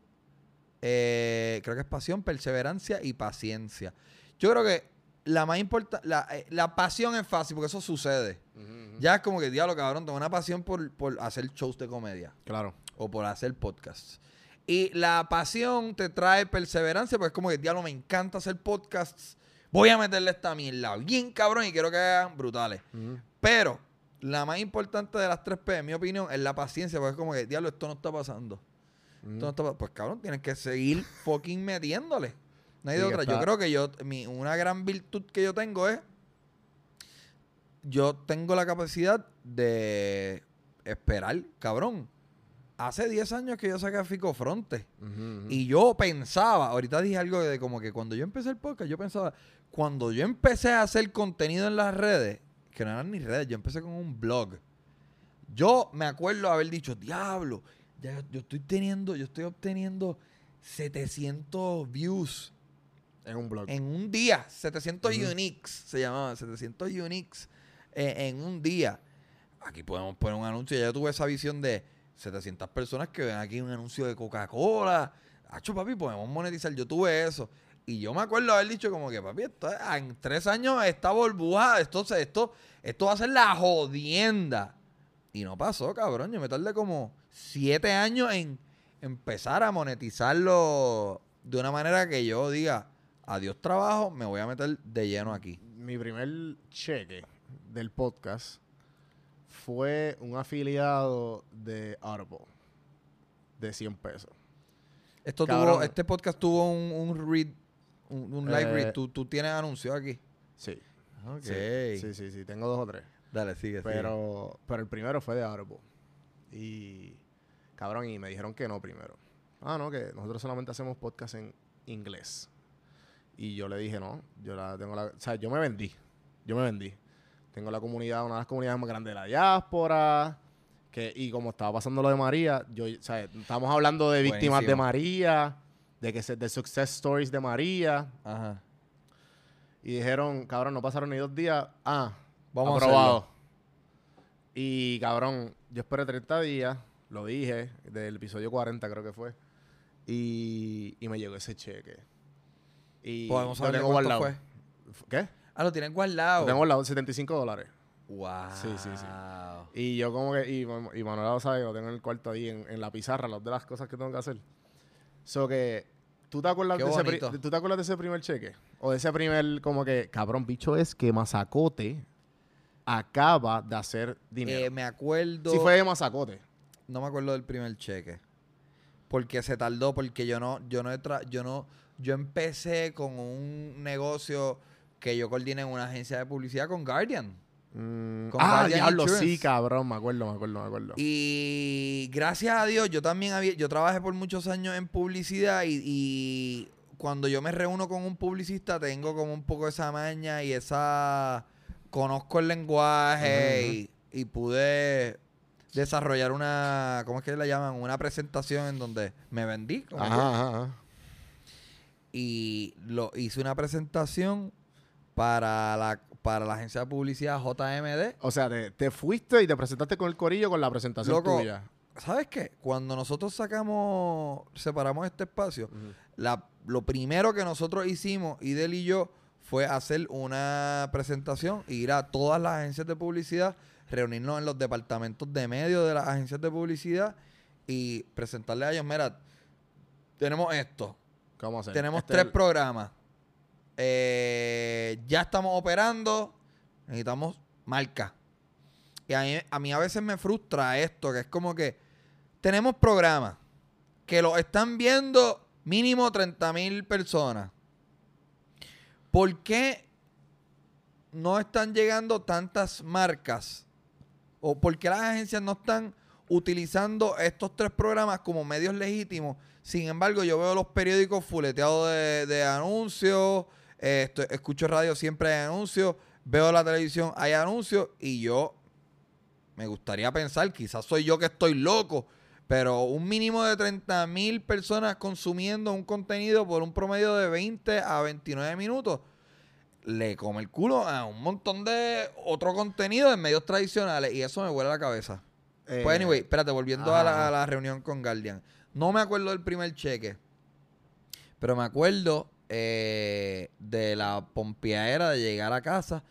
eh, creo que es pasión, perseverancia y paciencia. Yo creo que la más importante, la, eh, la pasión es fácil porque eso sucede. Ya es como que, diablo, cabrón, tengo una pasión por, por hacer shows de comedia Claro. O por hacer podcasts. Y la pasión te trae perseverancia, porque es como que, diablo, me encanta hacer podcasts. Voy a meterle esta mierda bien cabrón y quiero que hagan brutales. Pero la más importante de las tres P, en mi opinión, es la paciencia, porque es como que, diablo, esto no está pasando. Esto no está pa- pues cabrón, tienes que seguir fucking metiéndole. No hay Sí, de otra. Yo creo que yo, mi, una gran virtud que yo tengo es, yo tengo la capacidad de esperar, cabrón. Hace 10 años que yo saqué a Fico Fronte. Y yo pensaba, ahorita dije algo de como que cuando yo empecé el podcast, yo pensaba, cuando yo empecé a hacer contenido en las redes, que no eran ni redes, yo empecé con un blog. Yo me acuerdo haber dicho, diablo, ya yo estoy teniendo, yo estoy obteniendo 700 views en un blog. en un día, 700 Ujú. uniques, se llamaba, 700 uniques eh, en un día. Aquí podemos poner un anuncio, ya yo tuve esa visión de 700 personas que ven aquí un anuncio de Coca-Cola. Hacho, papi, podemos monetizar, yo tuve eso. Y yo me acuerdo haber dicho como que, papi, esto, es- en tres años esta burbuja, esto, esto, esto va a ser la jodienda. Y no pasó, cabrón. Yo me tardé como siete años en empezar a monetizarlo de una manera que yo diga, adiós trabajo, me voy a meter de lleno aquí. Mi primer cheque del podcast fue un afiliado de Audible de 100 pesos. Esto Cabrón. tuvo, este podcast tuvo un, un read, un, un live Eh, read. ¿Tú, tú tienes anuncios aquí. Sí. Ok. Sí, sí, sí, sí, tengo dos o tres. Dale, sigue, sigue. Pero, pero el primero fue de Audible. Y, cabrón, y me dijeron que no primero. Ah, no, que nosotros solamente hacemos podcast en inglés. Y yo le dije, no, yo la tengo la... O sea, yo me vendí. Yo me vendí. Tengo la comunidad, una de las comunidades más grandes de la diáspora. Que, y como estaba pasando lo de María, yo, o sea, estábamos hablando de víctimas de. María, de que se, de success stories de María. Ajá. Y dijeron, cabrón, no pasaron ni dos días. Ah, Vamos a aprobado. hacerlo. Y cabrón, yo esperé 30 días, lo dije, del episodio 40 creo que fue. Y, y me llegó ese cheque. Y Podemos saber cuánto guardado. ¿Qué? Ah, lo tienen guardado. Lo tengo guardado 75 dólares. Wow. Sí, sí, sí. Y yo como que, y, y Manuela lo sabe, lo tengo en el cuarto ahí, en, en la pizarra, las de las cosas que tengo que hacer. So que, ¿tú te, acuerdas de ese. ¿tú te acuerdas de ese primer cheque? O de ese primer, como que, cabrón, bicho es que Mazacote acaba de hacer dinero. Eh, me acuerdo. sí fue de Mazacote. No me acuerdo del primer cheque. Porque se tardó, porque yo no, yo no he tra- yo no, yo empecé con un negocio que yo coordiné en una agencia de publicidad con Guardian. Mm, Con ah, Guardian diablo, Insurance. sí, cabrón, me acuerdo, me acuerdo, me acuerdo. Y gracias a Dios, yo también había, yo trabajé por muchos años en publicidad y, y cuando yo me reúno con un publicista tengo como un poco esa maña y esa conozco el lenguaje y, y pude desarrollar una, ¿cómo es que le llaman? Una presentación en donde me vendí. como Ajá, que, ajá, ajá. y lo hice una presentación para la, para la agencia de publicidad JMD. O sea, te, te fuiste y te presentaste con el corillo con la presentación Loco, tuya. ¿Sabes qué? Cuando nosotros sacamos, separamos este espacio, la- lo primero que nosotros hicimos, Idel y yo, fue hacer una presentación, ir a todas las agencias de publicidad, reunirnos en los departamentos de medio de las agencias de publicidad y presentarle a ellos, mira, tenemos esto, ¿Qué vamos a hacer? tenemos Este tres el- programas, eh, ya estamos operando, necesitamos marca. Y a mí, a mí a veces me frustra esto, que es como que tenemos programas que lo están viendo mínimo 30 mil personas. ¿Por qué no están llegando tantas marcas? ¿O por qué las agencias no están utilizando estos tres programas como medios legítimos? Sin embargo, yo veo los periódicos fuleteados de anuncios, eh, estoy- escucho radio, siempre hay anuncios, veo la televisión, hay anuncios, y yo me gustaría pensar, quizás soy yo que estoy loco, pero un mínimo de 30 mil personas consumiendo un contenido por un promedio de 20 a 29 minutos, le come el culo a un montón de otro contenido en medios tradicionales y eso me vuela la cabeza. eh, Pues anyway, espérate, volviendo a la, a la reunión con Guardian. No me acuerdo del primer cheque, pero me acuerdo eh, de la pompeadera de llegar a casa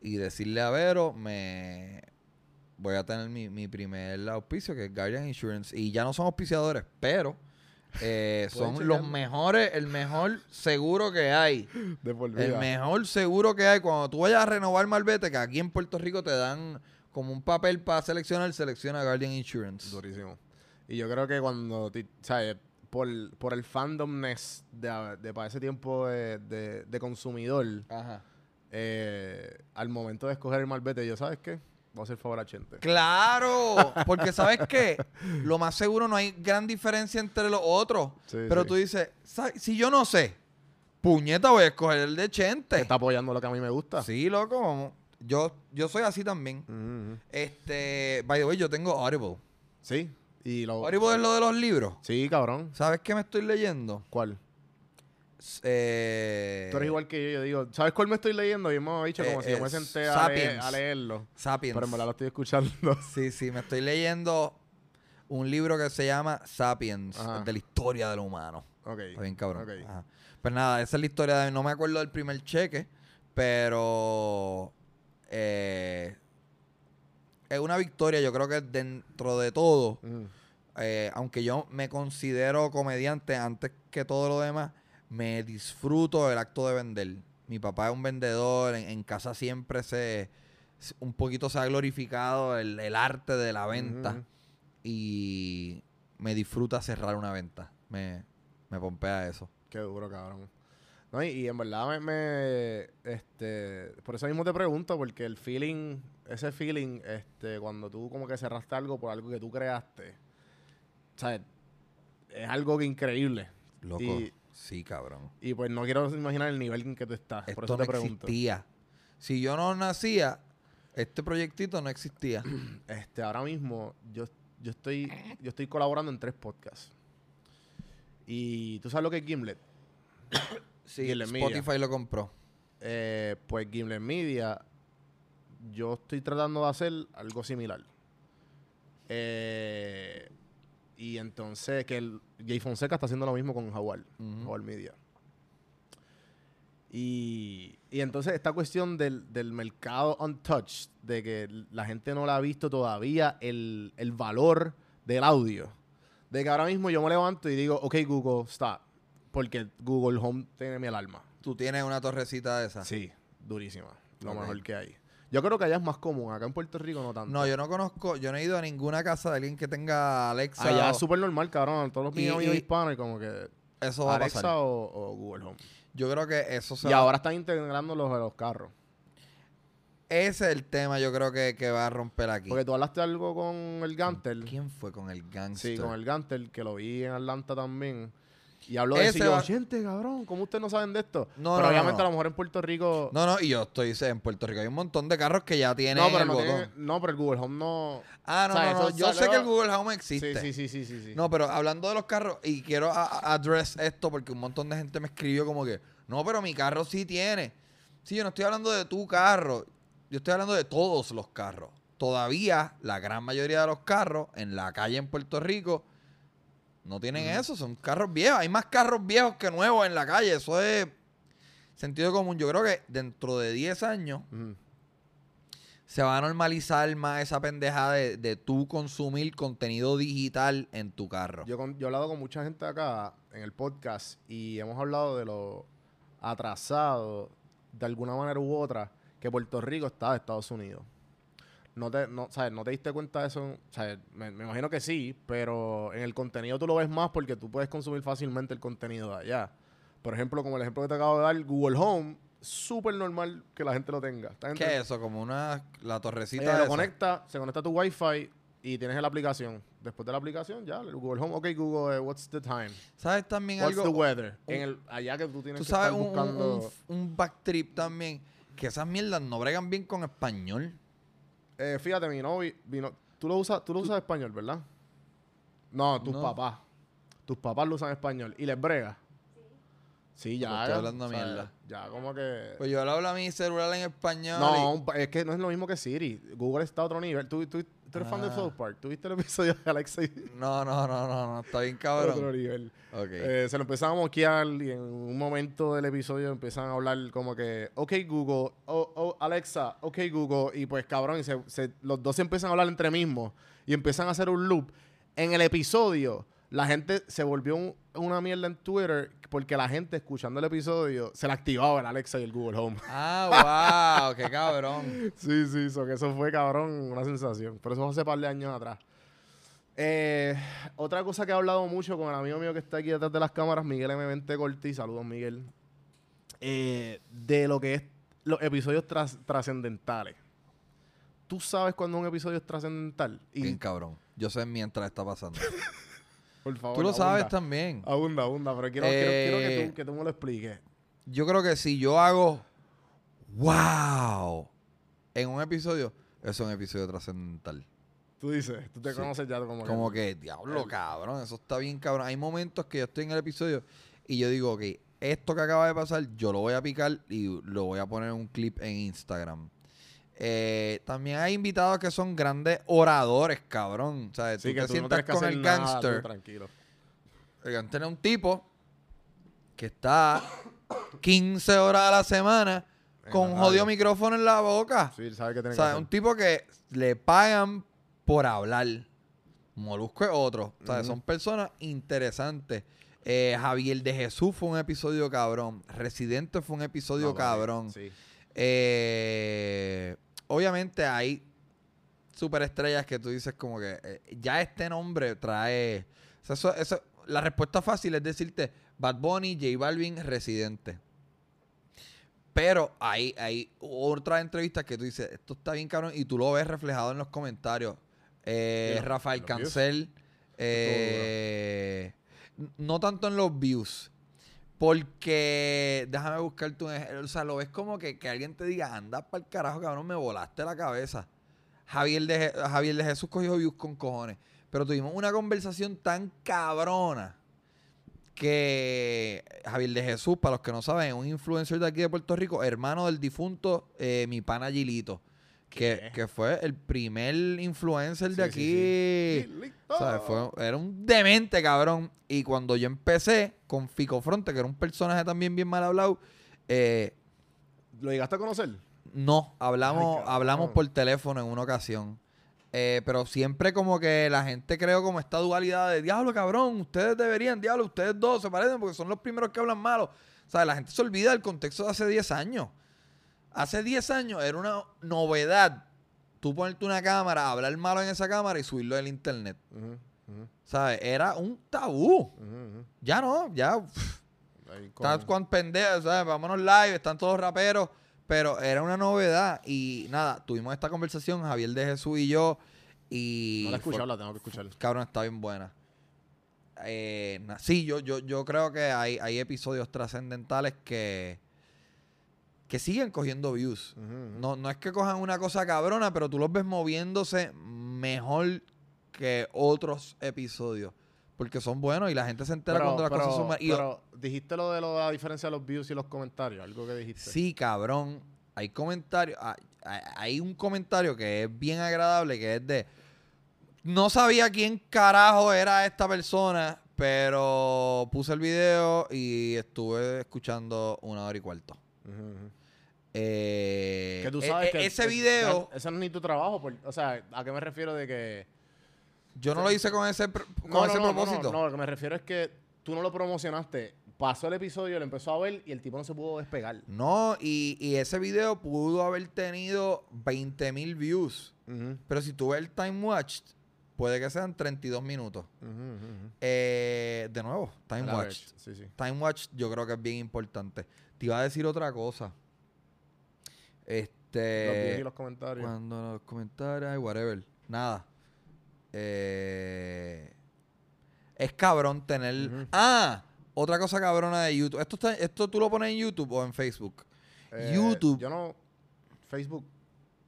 y decirle a Vero, me voy a tener mi, mi primer auspicio, que es Guardian Insurance. Y ya no son auspiciadores, pero eh, son los mejores, el mejor seguro que hay. de por El mejor seguro que hay. Cuando tú vayas a renovar Malvete, que aquí en Puerto Rico te dan como un papel para seleccionar, selecciona Guardian Insurance. Durísimo. Y yo creo que cuando, ¿sabes? Por, por el fandomness de, de para ese tiempo de, de- de consumidor, Ajá. eh, al momento de escoger el malvete, yo, ¿sabes qué? Voy a hacer favor a Chente. Claro, porque sabes qué, lo más seguro no hay gran diferencia entre los otros. Sí, pero sí. tú dices, "Sa- si yo no sé, puñeta, voy a escoger el de Chente. Está apoyando lo que a mí me gusta. Sí, loco, vamos. Yo, yo soy así también. Ujú, ujú. Este, by the way, yo tengo Audible. Sí. Y lo, lo de los libros. sí, cabrón. ¿Sabes qué me estoy leyendo? ¿Cuál? Eh, Tú eres igual que yo. Yo digo, ¿sabes cuál me estoy leyendo? Y hemos dicho como Eh, si yo eh, me senté a, leer- a leerlo. Sapiens. Pero en verdad lo estoy escuchando. Sí, sí, me estoy leyendo un libro que se llama Sapiens, Ajá. de la historia del humano. Ok. Está bien cabrón. Ok. Ajá. Pues nada, esa es la historia de... No me acuerdo del primer cheque, pero... eh, es una victoria, yo creo que dentro de todo, eh, aunque yo me considero comediante antes que todo lo demás, me disfruto el acto de vender. Mi papá es un vendedor, en, en casa siempre se... Un poquito se ha glorificado el, el arte de la venta y me disfruta cerrar una venta. Me, me pompea eso. Qué duro, cabrón. No, y, y en verdad me, me- este, por eso mismo te pregunto, porque el feeling, ese feeling, este, cuando tú como que cerraste algo por algo que tú creaste, ¿sabes? Es algo que increíble. Loco. Y, sí, cabrón. y pues no quiero imaginar el nivel en que tú estás. por Esto eso no te pregunto. existía. Si yo no nacía, este proyectito no existía. Este, ahora mismo yo, yo estoy yo estoy colaborando en tres podcasts. Y tú sabes lo que es Gimlet. Sí, Gimlet Media. Spotify lo compró. Eh, pues Gimlet Media, yo estoy tratando de hacer algo similar. Eh, y entonces, que el Jay Fonseca está haciendo lo mismo con Jaguar. Jaguar Media. Y, y entonces esta cuestión del, del mercado untouched, de que la gente no la ha visto todavía, el, el valor del audio. De que ahora mismo yo me levanto y digo, ok Google, stop. Porque Google Home tiene mi alarma. Tú tienes una torrecita de esa. Sí, durísima. Lo mejor que hay. Yo creo que allá es más común. Acá en Puerto Rico no tanto. No, yo no conozco, yo no he ido a ninguna casa de alguien que tenga Alexa. Allá o- es súper normal, cabrón. Todos los Y- míos amigos y- hispanos y como que Eso va a Alexa pasar. o, o Google Home. Yo creo que eso se Y va- ahora están integrando los de los carros. Ese es el tema, yo creo que, que va a romper aquí. Porque tú hablaste algo con el Gantel. ¿Quién fue con el gangster? Sí, con el Gantel, que lo vi en Atlanta también. Y habló de eso yo, gente, cabrón, ¿cómo ustedes no saben de esto? No, pero no, obviamente no, no. a lo mejor en Puerto Rico... No, no, y yo estoy en Puerto Rico. Hay un montón de carros que ya tienen no, pero el no, botón. tiene- no, pero el Google Home no... Ah, no, O sea, no, Yo sé que el Google Home existe. sí, sí, sí, sí, sí. No, pero hablando de los carros, y quiero address esto porque un montón de gente me escribió como que, no, pero mi carro sí tiene. Sí, yo no estoy hablando de tu carro, yo estoy hablando de todos los carros. Todavía la gran mayoría de los carros en la calle en Puerto Rico no tienen eso, son carros viejos. Hay más carros viejos que nuevos en la calle, eso es sentido común. Yo creo que dentro de 10 años se va a normalizar más esa pendejada de, de tú consumir contenido digital en tu carro. Yo, con- yo he hablado con mucha gente acá en el podcast y hemos hablado de lo atrasado, de alguna manera u otra, que Puerto Rico está de Estados Unidos. No te, no, ¿sabes? ¿No te diste cuenta de eso? ¿Sabes? Me, me imagino que sí, pero en el contenido tú lo ves más porque tú puedes consumir fácilmente el contenido de allá. Por ejemplo, como el ejemplo que te acabo de dar, Google Home, súper normal que la gente lo tenga. Esta gente- ¿Qué es eso? Como una la torrecita ella esa. lo conecta, se conecta a tu Wi-Fi y tienes la aplicación. Después de la aplicación, ya, el Google Home, ok, Google, eh, what's the time? ¿Sabes también What's the algo? weather? un- en el, allá que tú tienes Tú que sabes estar un, un, buscando... un, un backtrip también que esas mierdas no bregan bien con español. Eh, fíjate, mi novio, vino, tú lo usas, tú lo usas español, ¿verdad? No, tus No. papás. Tus papás lo usan español. ¿Y les brega? Sí, ya. Estoy hablando o sea, mierda. Ya, como que... Pues yo le hablo a mi celular en español. no, y- es que no es lo mismo que Siri. Google está a otro nivel. ¿Tú, tú, tú eres fan de Ah. South Park? ¿Tuviste el episodio de Alexa no, no, no, no, no, está bien otro cabrón. nivel? Ok. Eh, se lo empezaban a moquear y en un momento del episodio empiezan a hablar como que, ok Google, oh, oh, Alexa, ok Google, y pues cabrón, y se- se- los dos se empiezan a hablar entre mismos y empiezan a hacer un loop. En el episodio, la gente se volvió un- una mierda en Twitter porque la gente escuchando el episodio se le activaba el Alexa y el Google Home. Ah, wow, qué cabrón. Sí, sí, so que eso fue, cabrón, una sensación. Pero eso fue hace par de años atrás. Eh, otra cosa que he hablado mucho con el amigo mío que está aquí detrás de las cámaras, Miguel M. Vente Corti, saludos Miguel, eh, de lo que es los episodios tras- trascendentales. ¿Tú sabes cuando un episodio es trascendental? Y, Bien cabrón. Yo sé mientras está pasando. por favor, Tú lo sabes también. Abunda, abunda, pero quiero, quiero- quiero que, Eh, tú, que tú me lo expliques. Yo creo que si yo hago wow en un episodio, eso es un episodio trascendental. Tú dices, tú te Sí. conoces ya como, Como que, diablo, cabrón, eso está bien cabrón. Hay momentos que yo estoy en el episodio y yo digo, ok, esto que acaba de pasar, yo lo voy a picar y lo voy a poner en un clip en Instagram. Eh, también hay invitados que son grandes oradores, cabrón. O sea, Sí, tú que te tú sientas que con el gangster. tranquilo. El gangster es un tipo que está 15 horas a la semana con un jodido micrófono en la boca. Sí, sabe que O tiene que sea, hacer. un tipo que le pagan por hablar. Molusco es otro. O sea, son personas interesantes. Eh, Javier de Jesús fue un episodio cabrón. Residente fue un episodio No, cabrón. Sí. Eh, obviamente hay superestrellas que tú dices como que eh, ya este nombre trae... o sea, eso- eso- la respuesta fácil es decirte Bad Bunny, J Balvin, Residente. Pero hay, hay otras entrevistas que tú dices, esto está bien cabrón, y tú lo ves reflejado en los comentarios. Eh, Rafael. Cancel. eh, no tanto en los views. Porque, déjame buscarte un ejemplo. O sea, lo ves como que, que alguien te diga, anda para el carajo, cabrón, me volaste la cabeza. Javier de, Javier de Jesús cogió views con cojones. Pero tuvimos una conversación tan cabrona que Javier de Jesús, para los que no saben, es un influencer de aquí de Puerto Rico, hermano del difunto que mi pana Gilito. Que, que fue el primer influencer de aquí. sí. Fue- era un demente, cabrón. Y cuando yo empecé con Fico Fronte, que era un personaje también bien mal hablado, eh, ¿Lo llegaste a conocer? no, hablamos, Ay, hablamos por teléfono en una ocasión. Eh, pero siempre como que la gente creó como esta dualidad de diablo, cabrón, ustedes deberían, diablo, ustedes dos se parecen porque son los primeros que hablan malo. O sea, la gente se olvida del contexto de hace 10 años. Hace 10 años era una novedad tú ponerte una cámara, hablar malo en esa cámara y subirlo del internet. ¿Sabes? Era un tabú. Ya no, ya. Están con pendejos, ¿sabes? Vámonos live, están todos raperos. Pero era una novedad. Y nada, tuvimos esta conversación, Javier de Jesús y yo. Y. No la he fue- escuchado, la tengo que escuchar. Cabrón, está bien buena. Eh, na- sí, yo, yo, yo creo que hay, hay episodios trascendentales que. Que siguen cogiendo views. No, no es que cojan una cosa cabrona, pero tú los ves moviéndose mejor que otros episodios. Porque son buenos y la gente se entera Pero, cuando las cosas son buenas. Y- pero dijiste lo de lo- la diferencia de los views y los comentarios, algo que dijiste. Sí, cabrón. Hay comentarios. Hay, hay- hay un comentario que es bien agradable, que es de. No sabía quién carajo era esta persona, pero puse el video y estuve escuchando una hora y cuarto. Eh, Que tú e- sabes e- que ese video, Ese no es ni tu trabajo. por- o sea, ¿a qué me refiero de que. yo no lo hice con ese, con No, no, ese no, no, propósito. No, lo que me refiero es que tú no lo promocionaste. Pasó el episodio, lo empezó a ver y el tipo no se pudo despegar. No, y, y ese video pudo haber tenido 20 mil views. Pero si tú ves el time watched, puede que sean 32 minutos. ujú. Eh, de nuevo, time watched. Sí, sí. Time watch yo creo que es bien importante. Te iba a decir otra cosa. Los Este. y los comentarios. Cuando los comentarios, whatever. Nada. Eh, es cabrón tener. Ah, otra cosa cabrona de YouTube. ¿Esto, está- ¿Esto tú lo pones en YouTube o en Facebook? Eh, YouTube. Yo no. Facebook.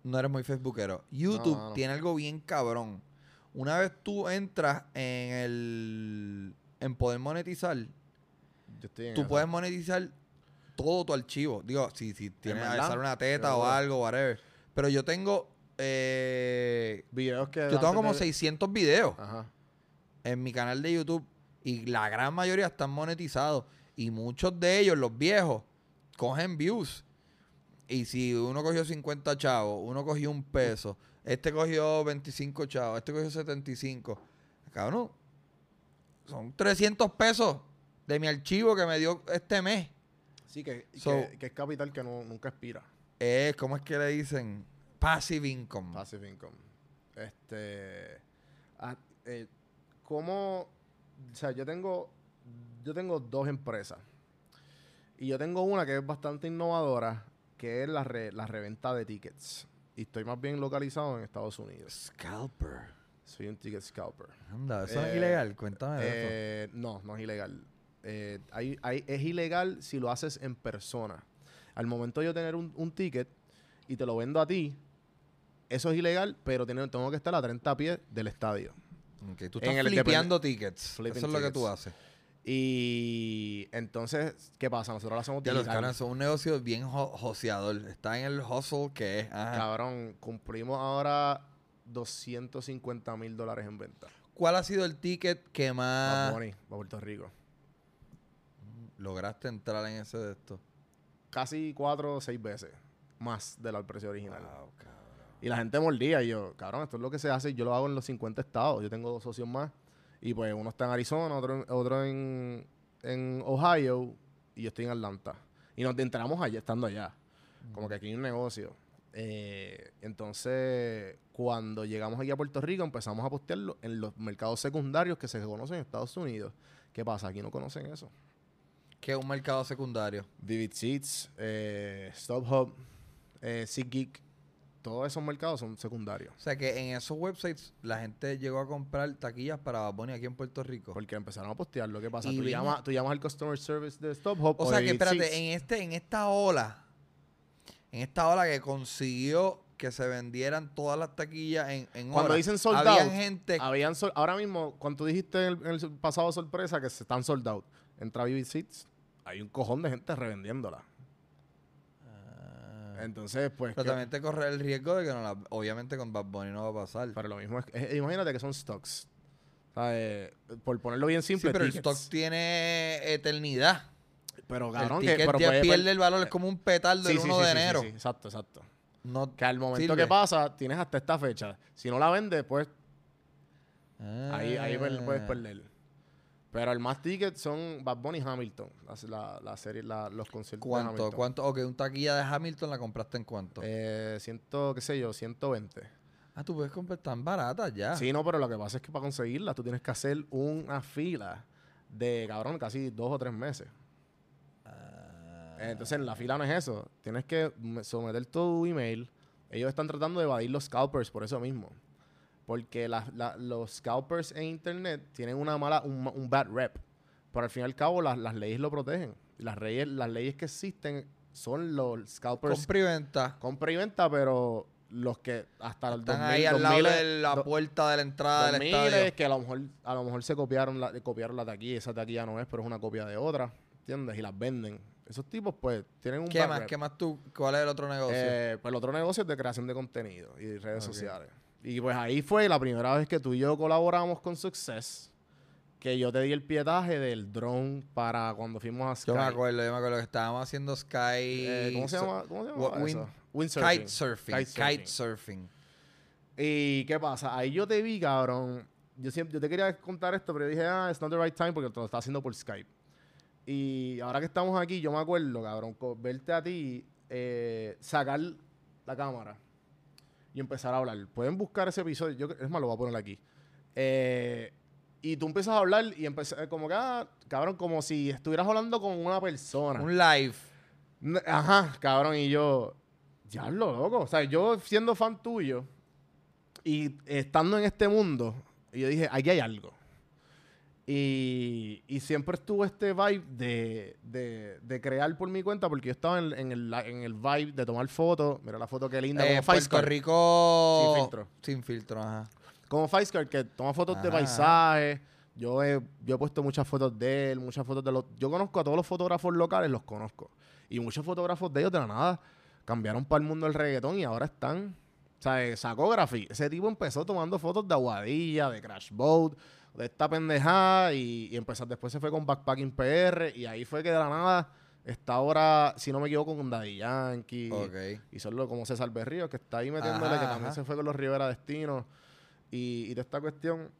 No eres muy facebookero. YouTube no, no. tiene algo bien cabrón. Una vez tú entras en el. en poder monetizar, Yo estoy en tú esa. puedes monetizar todo tu archivo. Digo, si, si tienes a verdad? sale una teta o algo, whatever. Pero yo tengo. eh, Videos que. yo tengo como de- 600 videos Ajá. en mi canal de YouTube. Y la gran mayoría están monetizados. Y muchos de ellos, los viejos, cogen views. Y si uno cogió 50 chavos, uno cogió un peso, este cogió 25 chavos, este cogió 75. Cabrón, son 300 pesos de mi archivo que me dio este mes. Sí, que, So- que, que es capital que no, nunca expira. Es, ¿cómo es que le dicen? Passive income. Passive income. Este. ah, eh, ¿Cómo.? O sea, yo tengo. Yo tengo dos empresas. Y yo tengo una que es bastante innovadora, que es la, re- la reventa de tickets. Y estoy más bien localizado en Estados Unidos. Scalper. Soy un ticket scalper. Anda, eso no es Eh, ilegal. Cuéntame de eso. Eh, no, no es ilegal. Eh, hay- hay- es ilegal si lo haces en persona. Al momento de yo tener un, un ticket y te lo vendo a ti, eso es ilegal, pero tengo que estar a 30 pies del estadio. Ok, tú en estás el flipeando tickets. Flipping eso es lo que tú haces. Y entonces, ¿qué pasa? Nosotros lo hacemos Ya los son un negocio bien jo- joseador. Está en el hustle que es. ajá. Cabrón, cumplimos ahora 250 mil dólares en venta. ¿Cuál ha sido el ticket que Bad más. Bunny, para Puerto Rico. Lograste entrar en ese de esto. Casi cuatro o seis veces más del precio original. Wow. Y la gente mordía. Y yo, cabrón, esto es lo que se hace. Yo lo hago en los 50 estados. Yo tengo dos socios más. Y pues uno está en Arizona, otro, en- otro en, en Ohio. Y yo estoy en Atlanta. Y nos enteramos allá, estando allá. Como que aquí hay un negocio. Eh, entonces, cuando llegamos aquí a Puerto Rico, empezamos a postearlo en los mercados secundarios que se conocen en Estados Unidos. ¿Qué pasa? Aquí no conocen eso. ¿Qué es un mercado secundario? Vivid Seats, eh, StubHub, eh, SeatGeek, todos esos mercados son secundarios. O sea que en esos websites la gente llegó a comprar taquillas para Bad Bunny aquí en Puerto Rico. Porque empezaron a postear lo que pasa. Tú llamas, tú llamas al customer service de StubHub. O sea de que espérate, Seats. en este, en esta ola, en esta ola que consiguió que se vendieran todas las taquillas en, en Cuando horas, dicen sold habían out, gente habían sol- ahora mismo, cuando tú dijiste en el, en el pasado sorpresa que se están sold out, entra Vivid Seats, hay un cojón de gente revendiéndola. Entonces, pues. Ah. Pero ¿qué- también te corre el riesgo de que no la, obviamente con Bad Bunny no va a pasar. Pero lo mismo es, es- imagínate que son stocks. Sea, eh, por ponerlo bien Sí, simple, pero el stock tiene eternidad. Pero el cabrón, que pero ya puede pierde el valor, es como un petardo Sí, el sí, 1 sí, de enero. exacto, exacto. No Que al momento sirve. que pasa, tienes hasta esta fecha. Si no la vendes, pues ahí, ahí per- Ah. puedes perder. Pero el más ticket son Bad Bunny y Hamilton. La, la, la serie, la- los conciertos de ¿Cuánto? Hamilton. ¿Cuánto? Ok, un taquilla de Hamilton la compraste en cuánto? Eh, ciento, qué sé yo, 120. ah, tú puedes comprar tan baratas ya. Sí, no, pero lo que pasa es que para conseguirla tú tienes que hacer una fila de, cabrón, casi dos o tres meses. Ah. Entonces, en la fila no es eso. Tienes que someter tu email. Ellos están tratando de evadir los scalpers por eso mismo. Porque la- la- los scalpers en internet tienen una mala, un, un bad rep. Pero al fin y al cabo, las, las leyes lo protegen. Las, leyes, las leyes que existen son los scalpers Compra y venta. compra y venta, pero los que hasta el Están 2000, ahí al lado 2000, de la puerta de la entrada del 2000 estadio. que a lo mejor a lo mejor se copiaron la, copiaron la taquilla, esa taquilla no es, pero es una copia de otra, ¿entiendes? Y las venden. Esos tipos pues tienen un ¿Qué más? rep. ¿Qué más tú? ¿Cuál es el otro negocio? Eh, pues el otro negocio es de creación de contenido y de redes Ok. sociales. Y pues ahí fue la primera vez que tú y yo colaboramos con Success, que yo te di el pietaje del drone para cuando fuimos a Sky. yo me acuerdo, yo me acuerdo que estábamos haciendo Sky. Eh, ¿Cómo se llama? ¿Cómo se llama eso? wind- Windsurfing. Kite surfing. Kitesurfing. Kite surfing. ¿Y qué pasa? Ahí yo te vi, cabrón. Yo siempre, yo te quería contar esto, pero yo dije, ah, it's not the right time porque te lo estaba haciendo por Skype. Y ahora que estamos aquí, yo me acuerdo, cabrón, verte a ti, eh, sacar la cámara y empezar a hablar. Pueden buscar ese episodio, yo, es más, lo voy a poner aquí. Eh, y tú empiezas a hablar y empezar, como que, ah, cabrón, como si estuvieras hablando con una persona. Un live. Ajá, cabrón, y yo, ya lo loco. O sea, yo siendo fan tuyo y estando en este mundo, y yo dije, aquí hay algo. Y, y siempre estuvo este vibe de, de, de crear por mi cuenta, porque yo estaba en, en el, en el vibe de tomar fotos. Mira la foto que linda. Eh, como Puerto. Rico. Sin filtro. Sin filtro, ajá. Como Facecard, que toma fotos de Ajá. paisajes. Yo he, yo he puesto muchas fotos de él, muchas fotos de los... Yo conozco a todos los fotógrafos locales, los conozco. Y muchos fotógrafos de ellos de la nada cambiaron para el mundo del reggaetón y ahora están... O sea, sacó Graffi. Ese tipo empezó tomando fotos de Aguadilla, de Crash Boat, de esta pendejada y, y empezó, después se fue con Backpacking PR y ahí fue que de la nada está ahora, si no me equivoco, con Daddy Yankee. Ok. Y solo como César Berrío, que está ahí metiéndole, Ajá, que también ajá. se fue con los Rivera Destino y, y toda esta cuestión.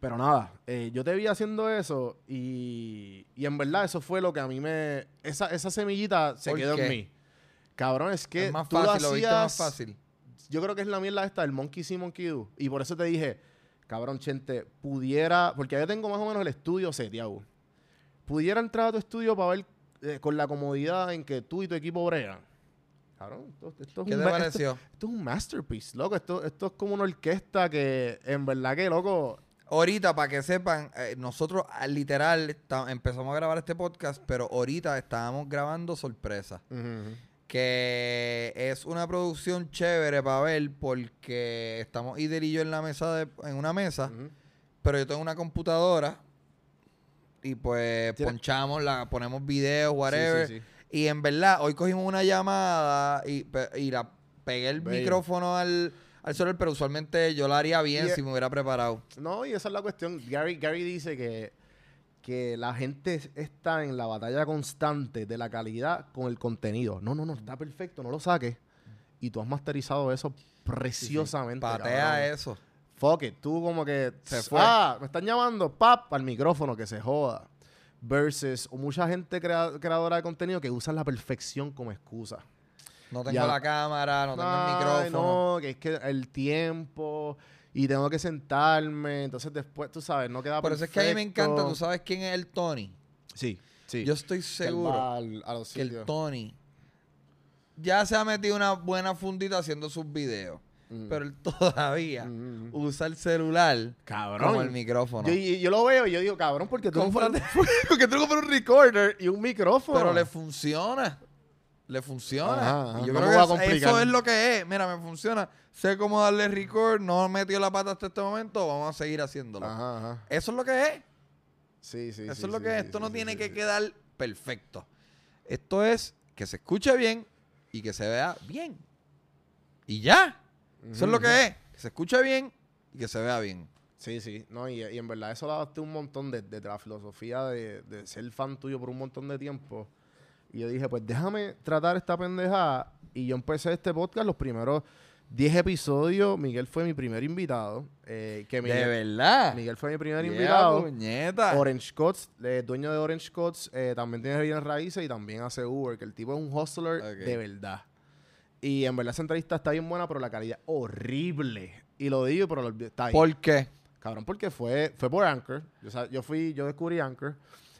Pero nada, eh, yo te vi haciendo eso y, y en verdad eso fue lo que a mí me... Esa, esa semillita se ¿Por quedó qué? en mí. Cabrón, es que es más tú lo fácil, lo viste más hacías- fácil. Yo creo que es la mierda esta del Monkey See, Monkey Do. Y por eso te dije, cabrón, Chente, pudiera... Porque yo tengo más o menos el estudio seteado. Pudiera entrar a tu estudio para ver eh, con la comodidad en que tú y tu equipo bregan. Cabrón, esto, esto es ¿Qué un te ma- pareció? Esto, esto es un masterpiece, loco. Esto, esto es como una orquesta que, en verdad que, loco... Ahorita, para que sepan, eh, nosotros ah, literal empezamos a grabar este podcast, pero ahorita estábamos grabando sorpresa. Que es una producción chévere para ver porque estamos Ider y yo en la mesa de, en una mesa, pero yo tengo una computadora y pues ponchamos, la ponemos videos, whatever. Sí, sí, sí. Y en verdad, hoy cogimos una llamada y, la pegué el Bello. micrófono al, al celular, pero usualmente yo la haría bien Y- si me hubiera preparado. No, y esa es la cuestión. Gary, Gary dice que que la gente está en la batalla constante de la calidad con el contenido. No, no, no, está perfecto, no lo saques. Y tú has masterizado eso preciosamente. Patea cabrón. eso. Fuck it. Tú como que... Se fue. Ah, me están llamando, pap, al micrófono, que se joda. Versus o mucha gente crea- creadora de contenido que usa la perfección como excusa. No tengo Ya. la cámara, no tengo el micrófono. No, que es que el tiempo y tengo que sentarme. Entonces después, tú sabes, no queda Por eso es que a mí me encanta, perfecto. ¿tú sabes quién es el Tony? Sí, sí. Yo estoy seguro va al- a los que el. Tony ya se ha metido una buena fundita haciendo sus videos. Mm. Pero él todavía Mm, usa el celular Cabrón. como el micrófono. Yo, yo lo veo y yo digo, cabrón, porque tú compras un recorder y un micrófono. Pero le funciona. Le funciona. Ajá, ajá. Y yo No creo que eso es lo que es. Mira, me funciona. Sé cómo darle record. No he metido la pata hasta este momento. Vamos a seguir haciéndolo. Ajá, ajá. Eso es lo que es. Sí, sí, Eso sí, es lo sí, que es. Esto sí, no tiene que quedar perfecto. Esto es que se escuche bien y que se vea bien. Y ya. Eso es lo que es. Que se escuche bien y que se vea bien. Sí, sí. No, y, y en verdad eso lo adapté un montón de, de la filosofía de, de ser fan tuyo por un montón de tiempo. Y yo dije, pues déjame tratar esta pendejada. Y yo empecé este podcast, los primeros 10 episodios. Miguel fue mi primer invitado. eh, que Miguel, verdad. Miguel fue mi primer Yeah, invitado. puñeta. Orange Cots, eh, dueño de Orange Cots, eh, también tiene bienes raíces y también hace Uber, que el tipo es un hustler de verdad. Y en verdad esa entrevista está bien buena, pero la calidad horrible. Y lo digo, pero lo- está ahí. ¿Por qué? Cabrón, porque fue, fue por Anchor. Yo, yo fui, yo descubrí Anchor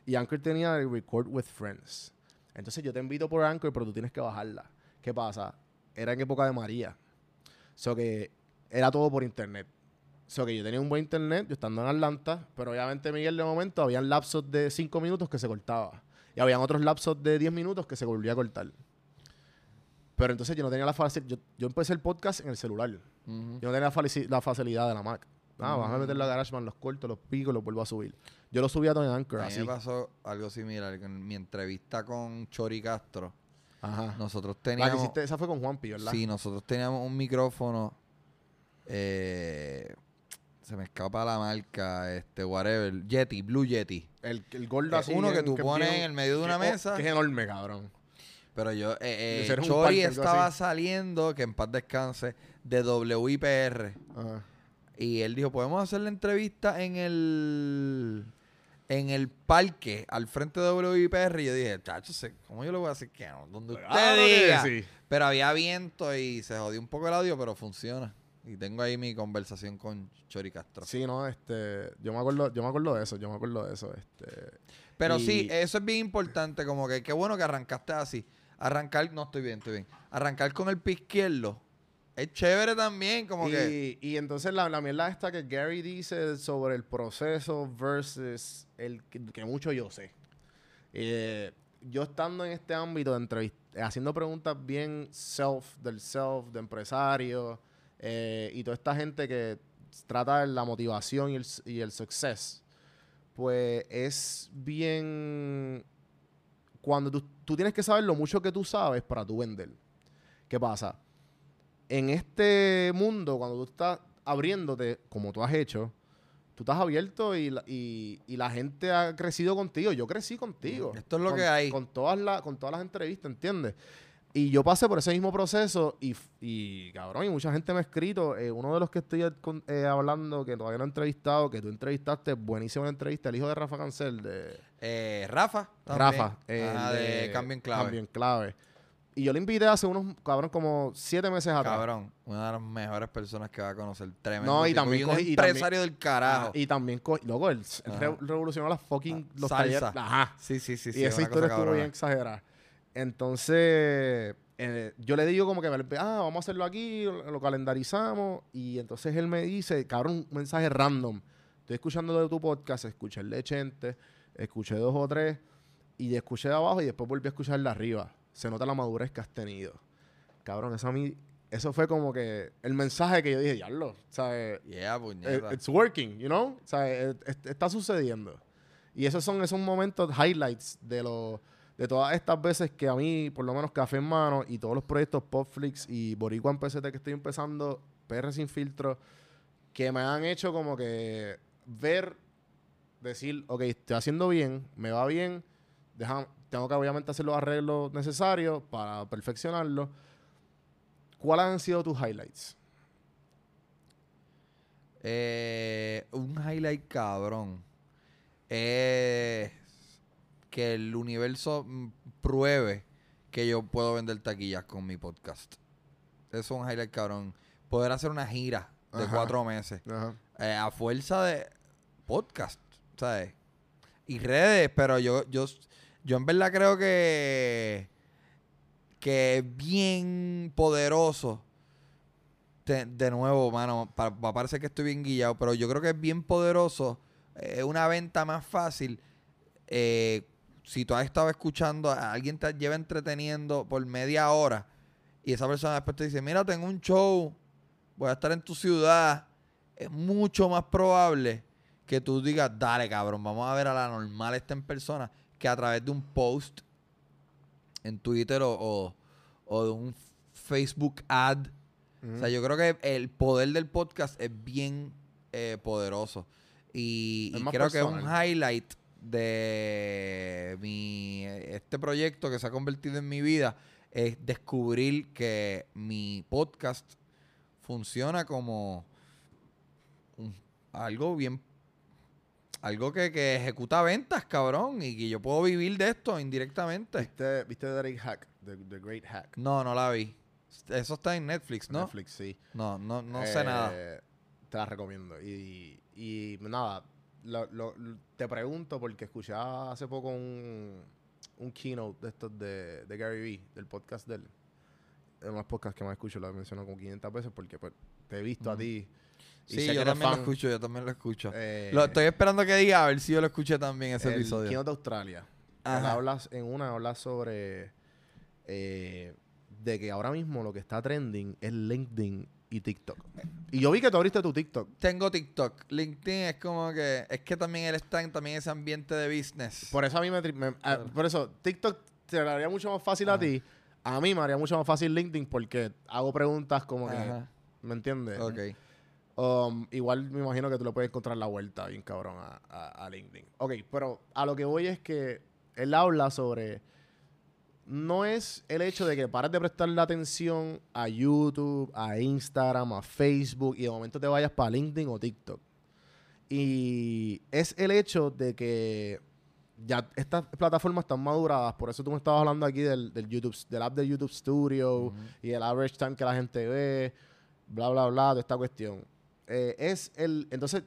y Anchor tenía el Record with Friends. Entonces yo te invito por Anchor, pero tú tienes que bajarla. ¿Qué pasa? Era en época de María. So que era todo por internet. So que yo tenía un buen internet, yo estando en Atlanta, pero obviamente Miguel de momento habían lapsos de 5 minutos que se cortaba. Y habían otros lapsos de 10 minutos que se volvía a cortar. Pero entonces yo no tenía la facilidad. Yo, yo empecé el podcast en el celular. Yo no tenía la, la facilidad de la Mac. Ah, vas a meter la GarageBand, los corto, los pico los vuelvo a subir. Yo lo subía todo en Anchor, A mí así. me pasó algo similar en mi entrevista con Chori Castro. Ajá. Nosotros La que teníamos. hiciste, esa fue con Juanpi, ¿verdad? Sí, nosotros teníamos un micrófono. eh, se me escapa la marca, este, whatever. Yeti, Blue Yeti. El, el gordo así. uno que tú es pones en el medio de una que- oh, mesa. que es enorme, cabrón. Pero yo, eh, eh, Chori parque, estaba saliendo, que en paz descanse, de WIPR. Ajá. Y él dijo, podemos hacer la entrevista en el en el parque al frente de WIPR. Y yo dije, chacho, ¿cómo yo le voy a decir que no? Donde usted diga. sí. Pero había viento y se jodió un poco el audio, pero funciona. Y tengo ahí mi conversación con Chori Castro. Sí, no, este. Yo me acuerdo, yo me acuerdo de eso, yo me acuerdo de eso. Este. Pero Y- sí, eso es bien importante, como que qué bueno que arrancaste así. Arrancar, no estoy bien, estoy bien. Arrancar con el pie izquierdo es chévere también, como que... y, y entonces la, la mierda esta que Gary dice sobre el proceso versus el que, que mucho yo sé. Eh, yo estando en este ámbito de haciendo preguntas bien self, del self, de empresario, eh, y toda esta gente que trata la motivación y el, y el success, pues es bien... Cuando tú, tú tienes que saber lo mucho que tú sabes para tú vender. ¿Qué pasa? En este mundo, cuando tú estás abriéndote, como tú has hecho, tú estás abierto y la, y, y la gente ha crecido contigo. Yo crecí contigo. Esto es lo Con- que hay. Con todas, las con todas las entrevistas, ¿entiendes? Y yo pasé por ese mismo proceso y, cabrón, y mucha gente me ha escrito. eh, uno de los que estoy con- eh, hablando, que todavía no he entrevistado, que tú entrevistaste, buenísima entrevista, el hijo de Rafa Cancel, de Eh, Rafa. también. Rafa. Ajá, de, Cambio en Clave. Cambio en Clave. Y yo le invité hace unos, cabrón, como siete meses atrás. Cabrón, una de las mejores personas que va a conocer. Tremendo. No, y tipo, también un cogí- y empresario del Ah, carajo. y también, co- loco, él, él Ajá. re- revolucionó las fucking los Salsa. talleres. Ajá. sí, sí, sí. y sí, esa historia estuvo cabrona. bien exagerada. Entonces, eh, yo le digo como que, ah, vamos a hacerlo aquí, lo, lo calendarizamos. Y entonces él me dice, cabrón, un mensaje random. Estoy escuchando de tu podcast, escuché el de Chente, escuché dos o tres, y escuché de abajo y después volví a escuchar de arriba. Se nota la madurez que has tenido. Cabrón, eso a mí, eso fue como que el mensaje que yo dije, diablo, ¿sabes? Yeah, Eh, puñeta. it's working, you know? O sea, eh, est- está sucediendo. Y esos son esos momentos, highlights de los de todas estas veces que a mí, por lo menos Café en Mano y todos los proyectos Popflix y Boricua en PCT que estoy empezando, PR Sin Filtro, que me han hecho como que ver decir, ok, estoy haciendo bien, me va bien, deja- tengo que obviamente hacer los arreglos necesarios para perfeccionarlo. ¿Cuáles han sido tus highlights? Eh, un highlight cabrón es que el universo mm, pruebe que yo puedo vender taquillas con mi podcast. Eso es un highlight cabrón. Poder hacer una gira de Ajá. cuatro meses eh, a fuerza de podcast, ¿sabes? Y redes, pero yo, yo, yo en verdad creo que, que es bien poderoso. De, nuevo, mano, va a parecer que estoy bien guillado, pero yo creo que es bien poderoso. Es una venta más fácil. eh, si tú has estado escuchando, a alguien te lleva entreteniendo por media hora y esa persona después te dice, mira, tengo un show, voy a estar en tu ciudad, es mucho más probable que tú digas, dale cabrón, vamos a ver a la normal esta en persona, que a través de un post en Twitter o, o- o de un Facebook ad. O sea, yo creo que el poder del podcast es bien eh, poderoso. Y, Es creo que un personal. highlight de mi este proyecto que se ha convertido en mi vida es descubrir que mi podcast funciona como un- algo bien algo que, que ejecuta ventas, cabrón, y que yo puedo vivir de esto indirectamente. ¿Viste, ¿Viste The Great Hack? The, The Great Hack. No, no la vi. Eso está en Netflix, ¿no? Netflix, sí. No, no, no sé Eh, nada. Te la recomiendo. Y, y nada, lo- lo- te pregunto porque escuché hace poco un, un keynote de estos de, de Gary Vee, del podcast de él. Es más podcast que más escucho, lo he mencionado como 500 veces porque pues, te he visto a ti. Y Sí, yo también lo escucho, yo también lo escucho. Eh, Lo estoy esperando que diga a ver si yo lo escuché también ese el episodio. de Australia. Hablas, en una habla sobre eh, de que ahora mismo lo que está trending es LinkedIn y TikTok. Y yo vi que tú abriste tu TikTok. Tengo TikTok. LinkedIn es como que. Es que también él está en también ese ambiente de business. Por eso a mí me, tri- me- a- Claro. por eso TikTok te lo haría mucho más fácil a ti. A mí me haría mucho más fácil LinkedIn porque hago preguntas como que. ¿me entiendes? Ok. Um, igual me imagino que tú le puedes encontrar la vuelta bien cabrón a, a- a LinkedIn. Ok, pero a lo que voy es que él habla sobre. No es el hecho de que pares de prestarle atención a YouTube, a Instagram, a Facebook y de momento te vayas para LinkedIn o TikTok. Y es el hecho de que ya estas plataformas están maduradas. Por eso tú me estabas hablando aquí del, del YouTube, del app de YouTube Studio y el average time que la gente ve, bla, bla, bla, de esta cuestión. Eh, es el. Entonces,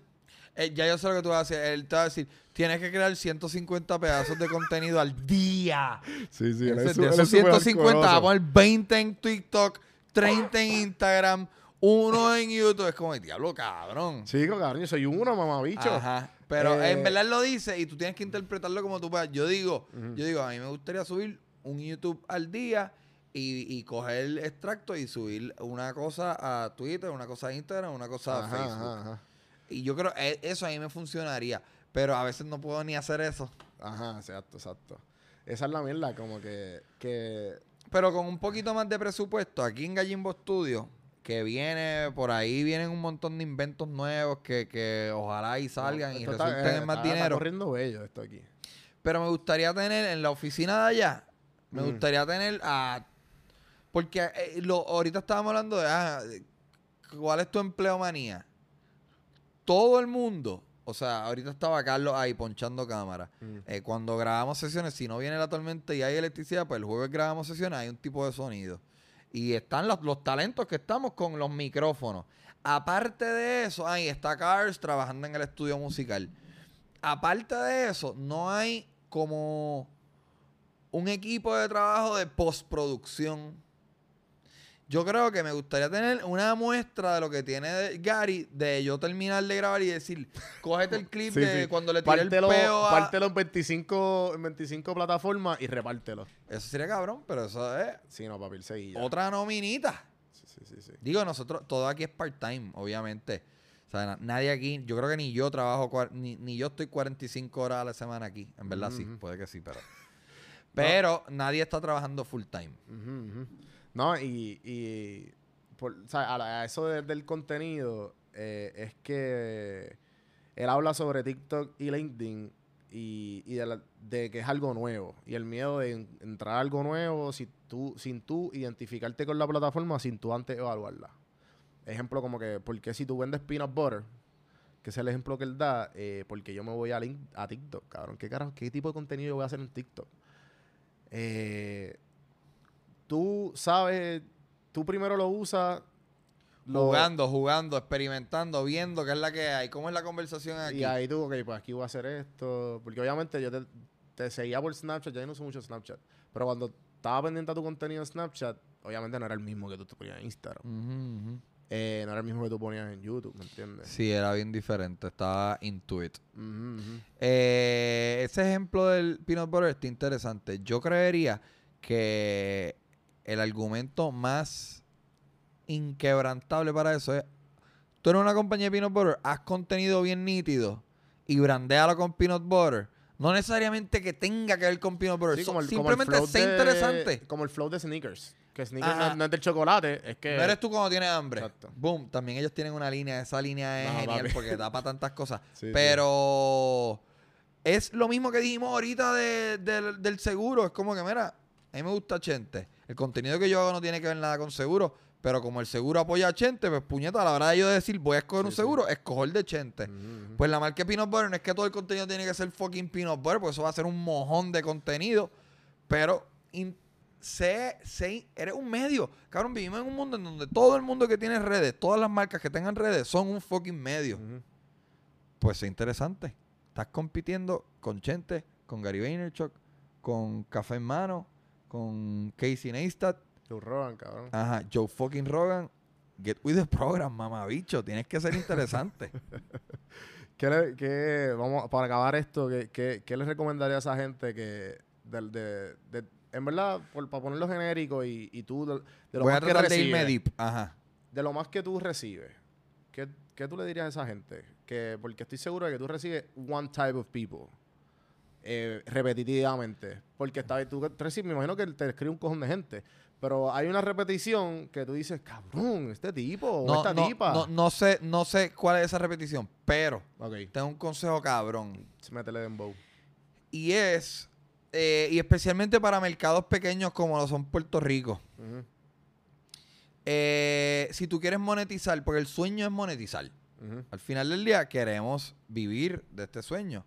Eh, ya yo sé lo que tú vas a decir. Él te va a decir: tienes que crear 150 pedazos de contenido al día. sí, sí, Ese- de esos 150, vamos a poner 20 en TikTok, 30 en Instagram, uno en YouTube. Es como el diablo, cabrón. Chico, cabrón, yo soy uno, mamabicho. Ajá. Pero Eh, en verdad él lo dice y tú tienes que interpretarlo como tú puedas. Yo digo, yo digo, a mí me gustaría subir un YouTube al día y, y coger extracto y subir una cosa a Twitter, una cosa a Instagram, una cosa a Facebook. ajá, ajá. Y yo creo e- eso a mí me funcionaría. Pero a veces no puedo ni hacer eso. Ajá, exacto, exacto. Esa es la mierda, como que, que Pero con un poquito más de presupuesto, aquí en Gallimbo Studio, que viene, por ahí vienen un montón de inventos nuevos que, que ojalá y salgan y está- resulten eh, en más está- Está dinero. corriendo bello esto aquí. Pero me gustaría tener en la oficina de allá, me Mm. gustaría tener a... Porque eh, lo, ahorita estábamos hablando de, ah, ¿cuál es tu empleomanía? Todo el mundo, o sea, ahorita estaba Carlos ahí ponchando cámara. Mm. Eh, cuando grabamos sesiones, si no viene la tormenta y hay electricidad, pues el jueves grabamos sesiones, hay un tipo de sonido. Y están los, los talentos que estamos con los micrófonos. Aparte de eso, ahí está Cars trabajando en el estudio musical. Aparte de eso, no hay como un equipo de trabajo de postproducción. Yo creo que me gustaría tener una muestra de lo que tiene de- Gary de yo terminar de grabar y decir, cógete el clip Sí, de sí. cuando le tiré Pártelo, el peo a... pártelo en 25, en 25 plataformas y repártelo. Eso sería cabrón, pero eso es Sí, no, papi, seguilla. otra nominita. Sí, sí, sí, sí. Digo, nosotros, todo aquí es part-time, obviamente. O sea, na- nadie aquí, yo creo que ni yo trabajo, ni, ni yo estoy 45 horas a la semana aquí. En verdad sí, puede que sí, pero... Pero nadie está trabajando full-time. No, y, y por- o sea, a, eso de- del contenido, eh, es que él habla sobre TikTok y LinkedIn y, y de, la- de que es algo nuevo. Y el miedo de en- entrar a algo nuevo si tú, sin tú identificarte con la plataforma, sin tú antes evaluarla. Ejemplo como que, porque si tú vendes peanut butter, que es el ejemplo que él da, eh, porque yo me voy a, Link- a TikTok, cabrón. ¿Qué carajo, qué tipo de contenido yo voy a hacer en TikTok? Eh, tú sabes, tú primero lo usas. lo- Jugando, jugando, experimentando, viendo qué es la que hay, cómo es la conversación aquí. Y ahí tú, ok, pues aquí voy a hacer esto. Porque obviamente yo te, te seguía por Snapchat, ya no uso mucho Snapchat. Pero cuando estaba pendiente a tu contenido en Snapchat, obviamente no era el mismo que tú te ponías en Instagram. Eh, no era el mismo que tú ponías en YouTube, ¿me entiendes? Sí, era bien diferente, estaba intuit. Eh, ese ejemplo del peanut butter está interesante. Yo creería que el argumento más inquebrantable para eso es, tú eres una compañía de peanut butter, haz contenido bien nítido y brandéalo con peanut butter. No necesariamente que tenga que ver con peanut butter, Sí, so- como el- como el simplemente sea de- interesante. Como el flow de sneakers. Que sneakers no, no es del chocolate, es que. No eres tú cuando tienes hambre. Exacto. Boom. También ellos tienen una línea. Esa línea es No, genial papi. porque da para tantas cosas. Sí, sí. Pero es lo mismo que dijimos ahorita de- del- del seguro. Es como que, mira, a mí me gusta Chente. El contenido que yo hago no tiene que ver nada con seguro. Pero como el seguro apoya a Chente, pues puñeta, a la hora de yo decir voy a escoger un Sí, sí. seguro, escojo el de Chente. Pues la marca Peanut Butter no es que todo el contenido tiene que ser fucking Peanut Butter, porque eso va a ser un mojón de contenido. Pero in- sé, sé- eres un medio. Cabrón, vivimos en un mundo en donde todo el mundo que tiene redes, todas las marcas que tengan redes, son un fucking medio. Pues es interesante. Estás compitiendo con Chente, con Gary Vaynerchuk, con Café en Mano, con Casey Neistat, Joe Rogan, cabrón. ajá, Joe fucking Rogan. Get with the program, mamabicho. Tienes que ser interesante. ¿Qué le- qué- vamos, para acabar esto, ¿qué, qué, qué le recomendaría a esa gente que, del- de, de- en verdad, por- para ponerlo genérico y, y tú, de, de lo Voy a más que de recibes, irme deep. Ajá. de lo más que tú recibes, ¿qué, qué tú le dirías a esa gente? Que, porque estoy seguro de que tú recibes one type of people eh, repetitivamente. Porque está, tú me imagino que te escribe un cojón de gente. Pero hay una repetición que tú dices, cabrón, este tipo No, esta no, tipa. no, no sé, no sé cuál es esa repetición, pero tengo un consejo cabrón. métele dembow. Y es, eh, y especialmente para mercados pequeños como lo son Puerto Rico. Eh, si tú quieres monetizar, porque el sueño es monetizar. Al final del día queremos vivir de este sueño.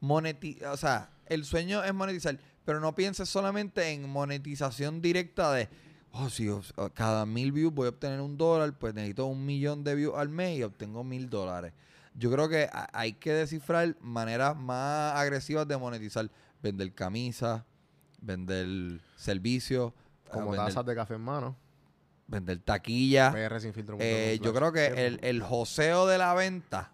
Moneti o sea, el sueño es monetizar, pero no pienses solamente en monetización directa de, oh, si o- o cada mil views voy a obtener un dólar, pues necesito un millón de views al mes y obtengo mil dólares. Yo creo que hay que descifrar maneras más agresivas de monetizar. Vender camisas, vender servicios, Como ah, vender, tazas de café en mano. vender taquilla. PR sin filtro. Eh, yo creo que el, el joseo de la venta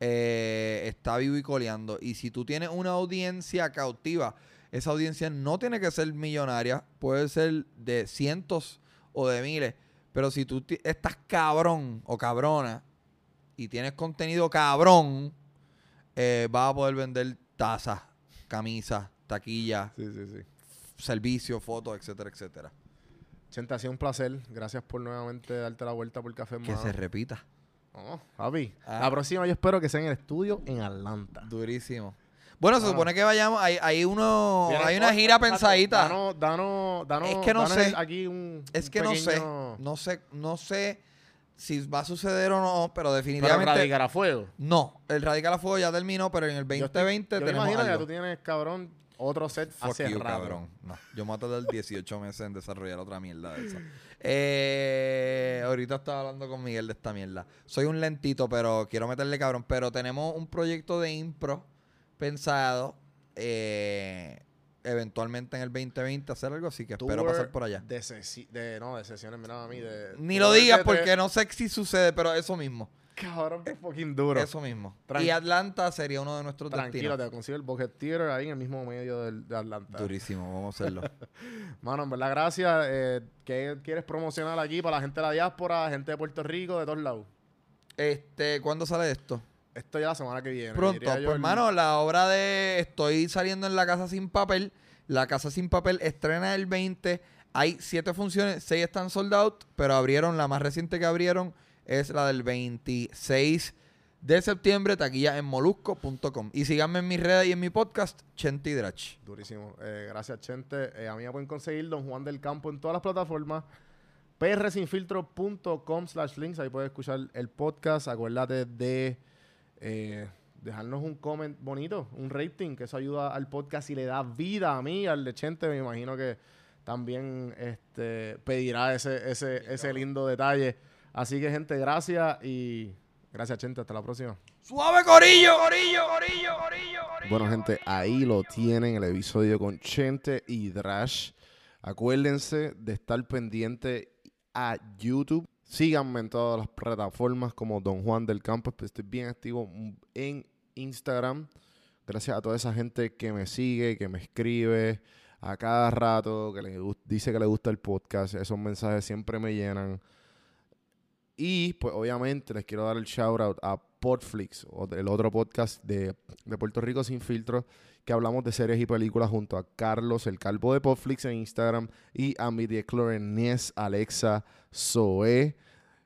Eh, está vivo y coleando. Y si tú tienes una audiencia cautiva, esa audiencia no tiene que ser millonaria, puede ser de cientos o de miles. Pero si tú estás cabrón o cabrona y tienes contenido cabrón, eh, vas a poder vender tazas, camisas, taquillas, Sí, sí, sí. servicios, fotos, etcétera, etcétera. Chente, ha sido un placer. Gracias por nuevamente darte la vuelta por café en Que mano. se repita. No, papi. Ah. La próxima yo espero que sea en el estudio en Atlanta. Durísimo. Bueno, se Ah. supone que vayamos. Hay, hay uno. Mira, hay una oh, gira exacto, pensadita. Danos, danos, danos, Es que no sé. Aquí un, Es un que no sé. No sé, no sé si va a suceder o no, pero Pero definitivamente. radicar a fuego. no, el Radical a Fuego ya terminó, pero en el Yo estoy- 2020 yo tenemos imagino que tú tienes, cabrón, otro set Fuck hace you, rato. cabrón. No, yo me voy a tardar 18 meses en desarrollar otra mierda de esa. Eh, ahorita estaba hablando con Miguel de esta mierda. Soy un lentito, pero quiero meterle cabrón. Pero tenemos un proyecto de impro pensado. eh, eventualmente en el 2020 hacer algo así que espero pasar por allá. De, de, no, de sesiones, mira a mí. De, Ni lo digas porque no sé si sucede, pero eso mismo. Cabrón, qué fucking duro. Eso mismo. Tran- y Atlanta sería uno de nuestros Tranquilo, destinos. te consigo el Bucket Theater ahí en el mismo medio del, de Atlanta. Durísimo, vamos a hacerlo. Mano, en verdad, gracias. Eh, ¿Qué quieres promocionar aquí para la gente de la diáspora, gente de Puerto Rico, de todos lados? este, ¿cuándo sale esto? Esto ya la semana que viene. Pronto, pues el- hermano, la obra de Estoy saliendo en la casa sin papel. La casa sin papel estrena el 20. Hay siete funciones, seis están sold out, pero abrieron, la más reciente que abrieron es la del 26 de septiembre, taquilla en molusco.com. Y síganme en mis redes y en mi podcast, Chenti Drach. Durísimo. Eh, gracias, Chente. Eh, a mí me pueden conseguir Don Juan del Campo en todas las plataformas. prsinfiltro.com slash links. Ahí puedes escuchar el podcast. Acuérdate de eh, dejarnos un comment bonito, un rating, que eso ayuda al podcast y le da vida a mí, al de Chente. Me imagino que también este, pedirá ese, ese, ese lindo detalle. Así que, gente, gracias y gracias, Chente. Hasta la próxima. ¡Suave corillo! ¡Corillo, corillo, corillo, corillo! Bueno, gente, ahí lo tienen el episodio con Chente y Drash. Acuérdense de estar pendiente a YouTube. Síganme en todas las plataformas como Don Juan del Campo. Estoy bien activo en Instagram. Gracias a toda esa gente que me sigue, que me escribe a cada rato, que le dice que le gusta el podcast. Esos mensajes siempre me llenan. Y pues obviamente les quiero dar el shout out a Podflix, el otro podcast de, de Puerto Rico sin filtro, que hablamos de series y películas junto a Carlos, el calvo de Podflix en Instagram, y a mi Nies, Alexa, Zoe,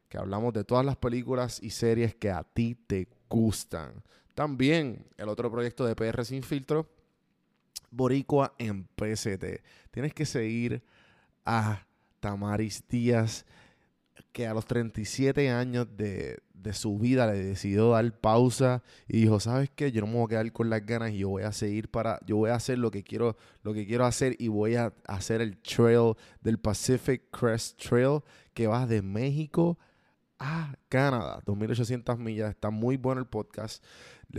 que hablamos de todas las películas y series que a ti te gustan. También el otro proyecto de PR sin filtro, Boricua en PCT. Tienes que seguir a Tamaris Díaz, que a los 37 años de, de su vida le decidió dar pausa y dijo, ¿sabes qué? Yo no me voy a quedar con las ganas y yo voy a seguir para, yo voy a hacer lo que quiero, lo que quiero hacer y voy a hacer el trail del Pacific Crest Trail que va de México a Canadá, 2800 millas. Está muy bueno el podcast.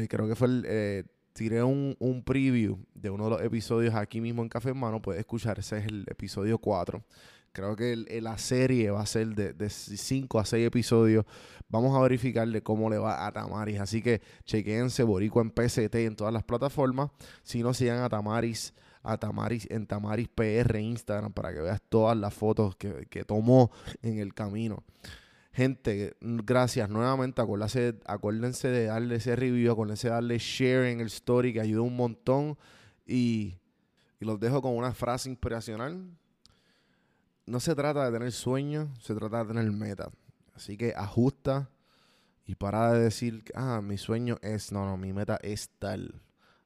Creo que fue el, eh, tiré un, un preview de uno de los episodios aquí mismo en Café en Mano. Puedes escuchar, ese es el episodio 4. Creo que la serie va a ser de 5 a 6 episodios. Vamos a verificarle cómo le va a Tamaris. Así que chequense Boricua en PCT en todas las plataformas. Si no, sigan a Tamaris, a Tamaris en Tamaris PR Instagram para que veas todas las fotos que, que tomó en el camino. Gente, gracias nuevamente. Acuérdense, acuérdense de darle ese review, acuérdense de darle share en el story que ayuda un montón. Y, y los dejo con una frase inspiracional. No se trata de tener sueños, se trata de tener meta. Así que ajusta y para de decir, ah, mi sueño es, no, no, mi meta es tal.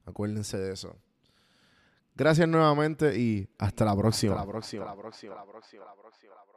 Acuérdense de eso. Gracias nuevamente y hasta la próxima. Hasta la próxima. La próxima, la próxima, próxima, la próxima.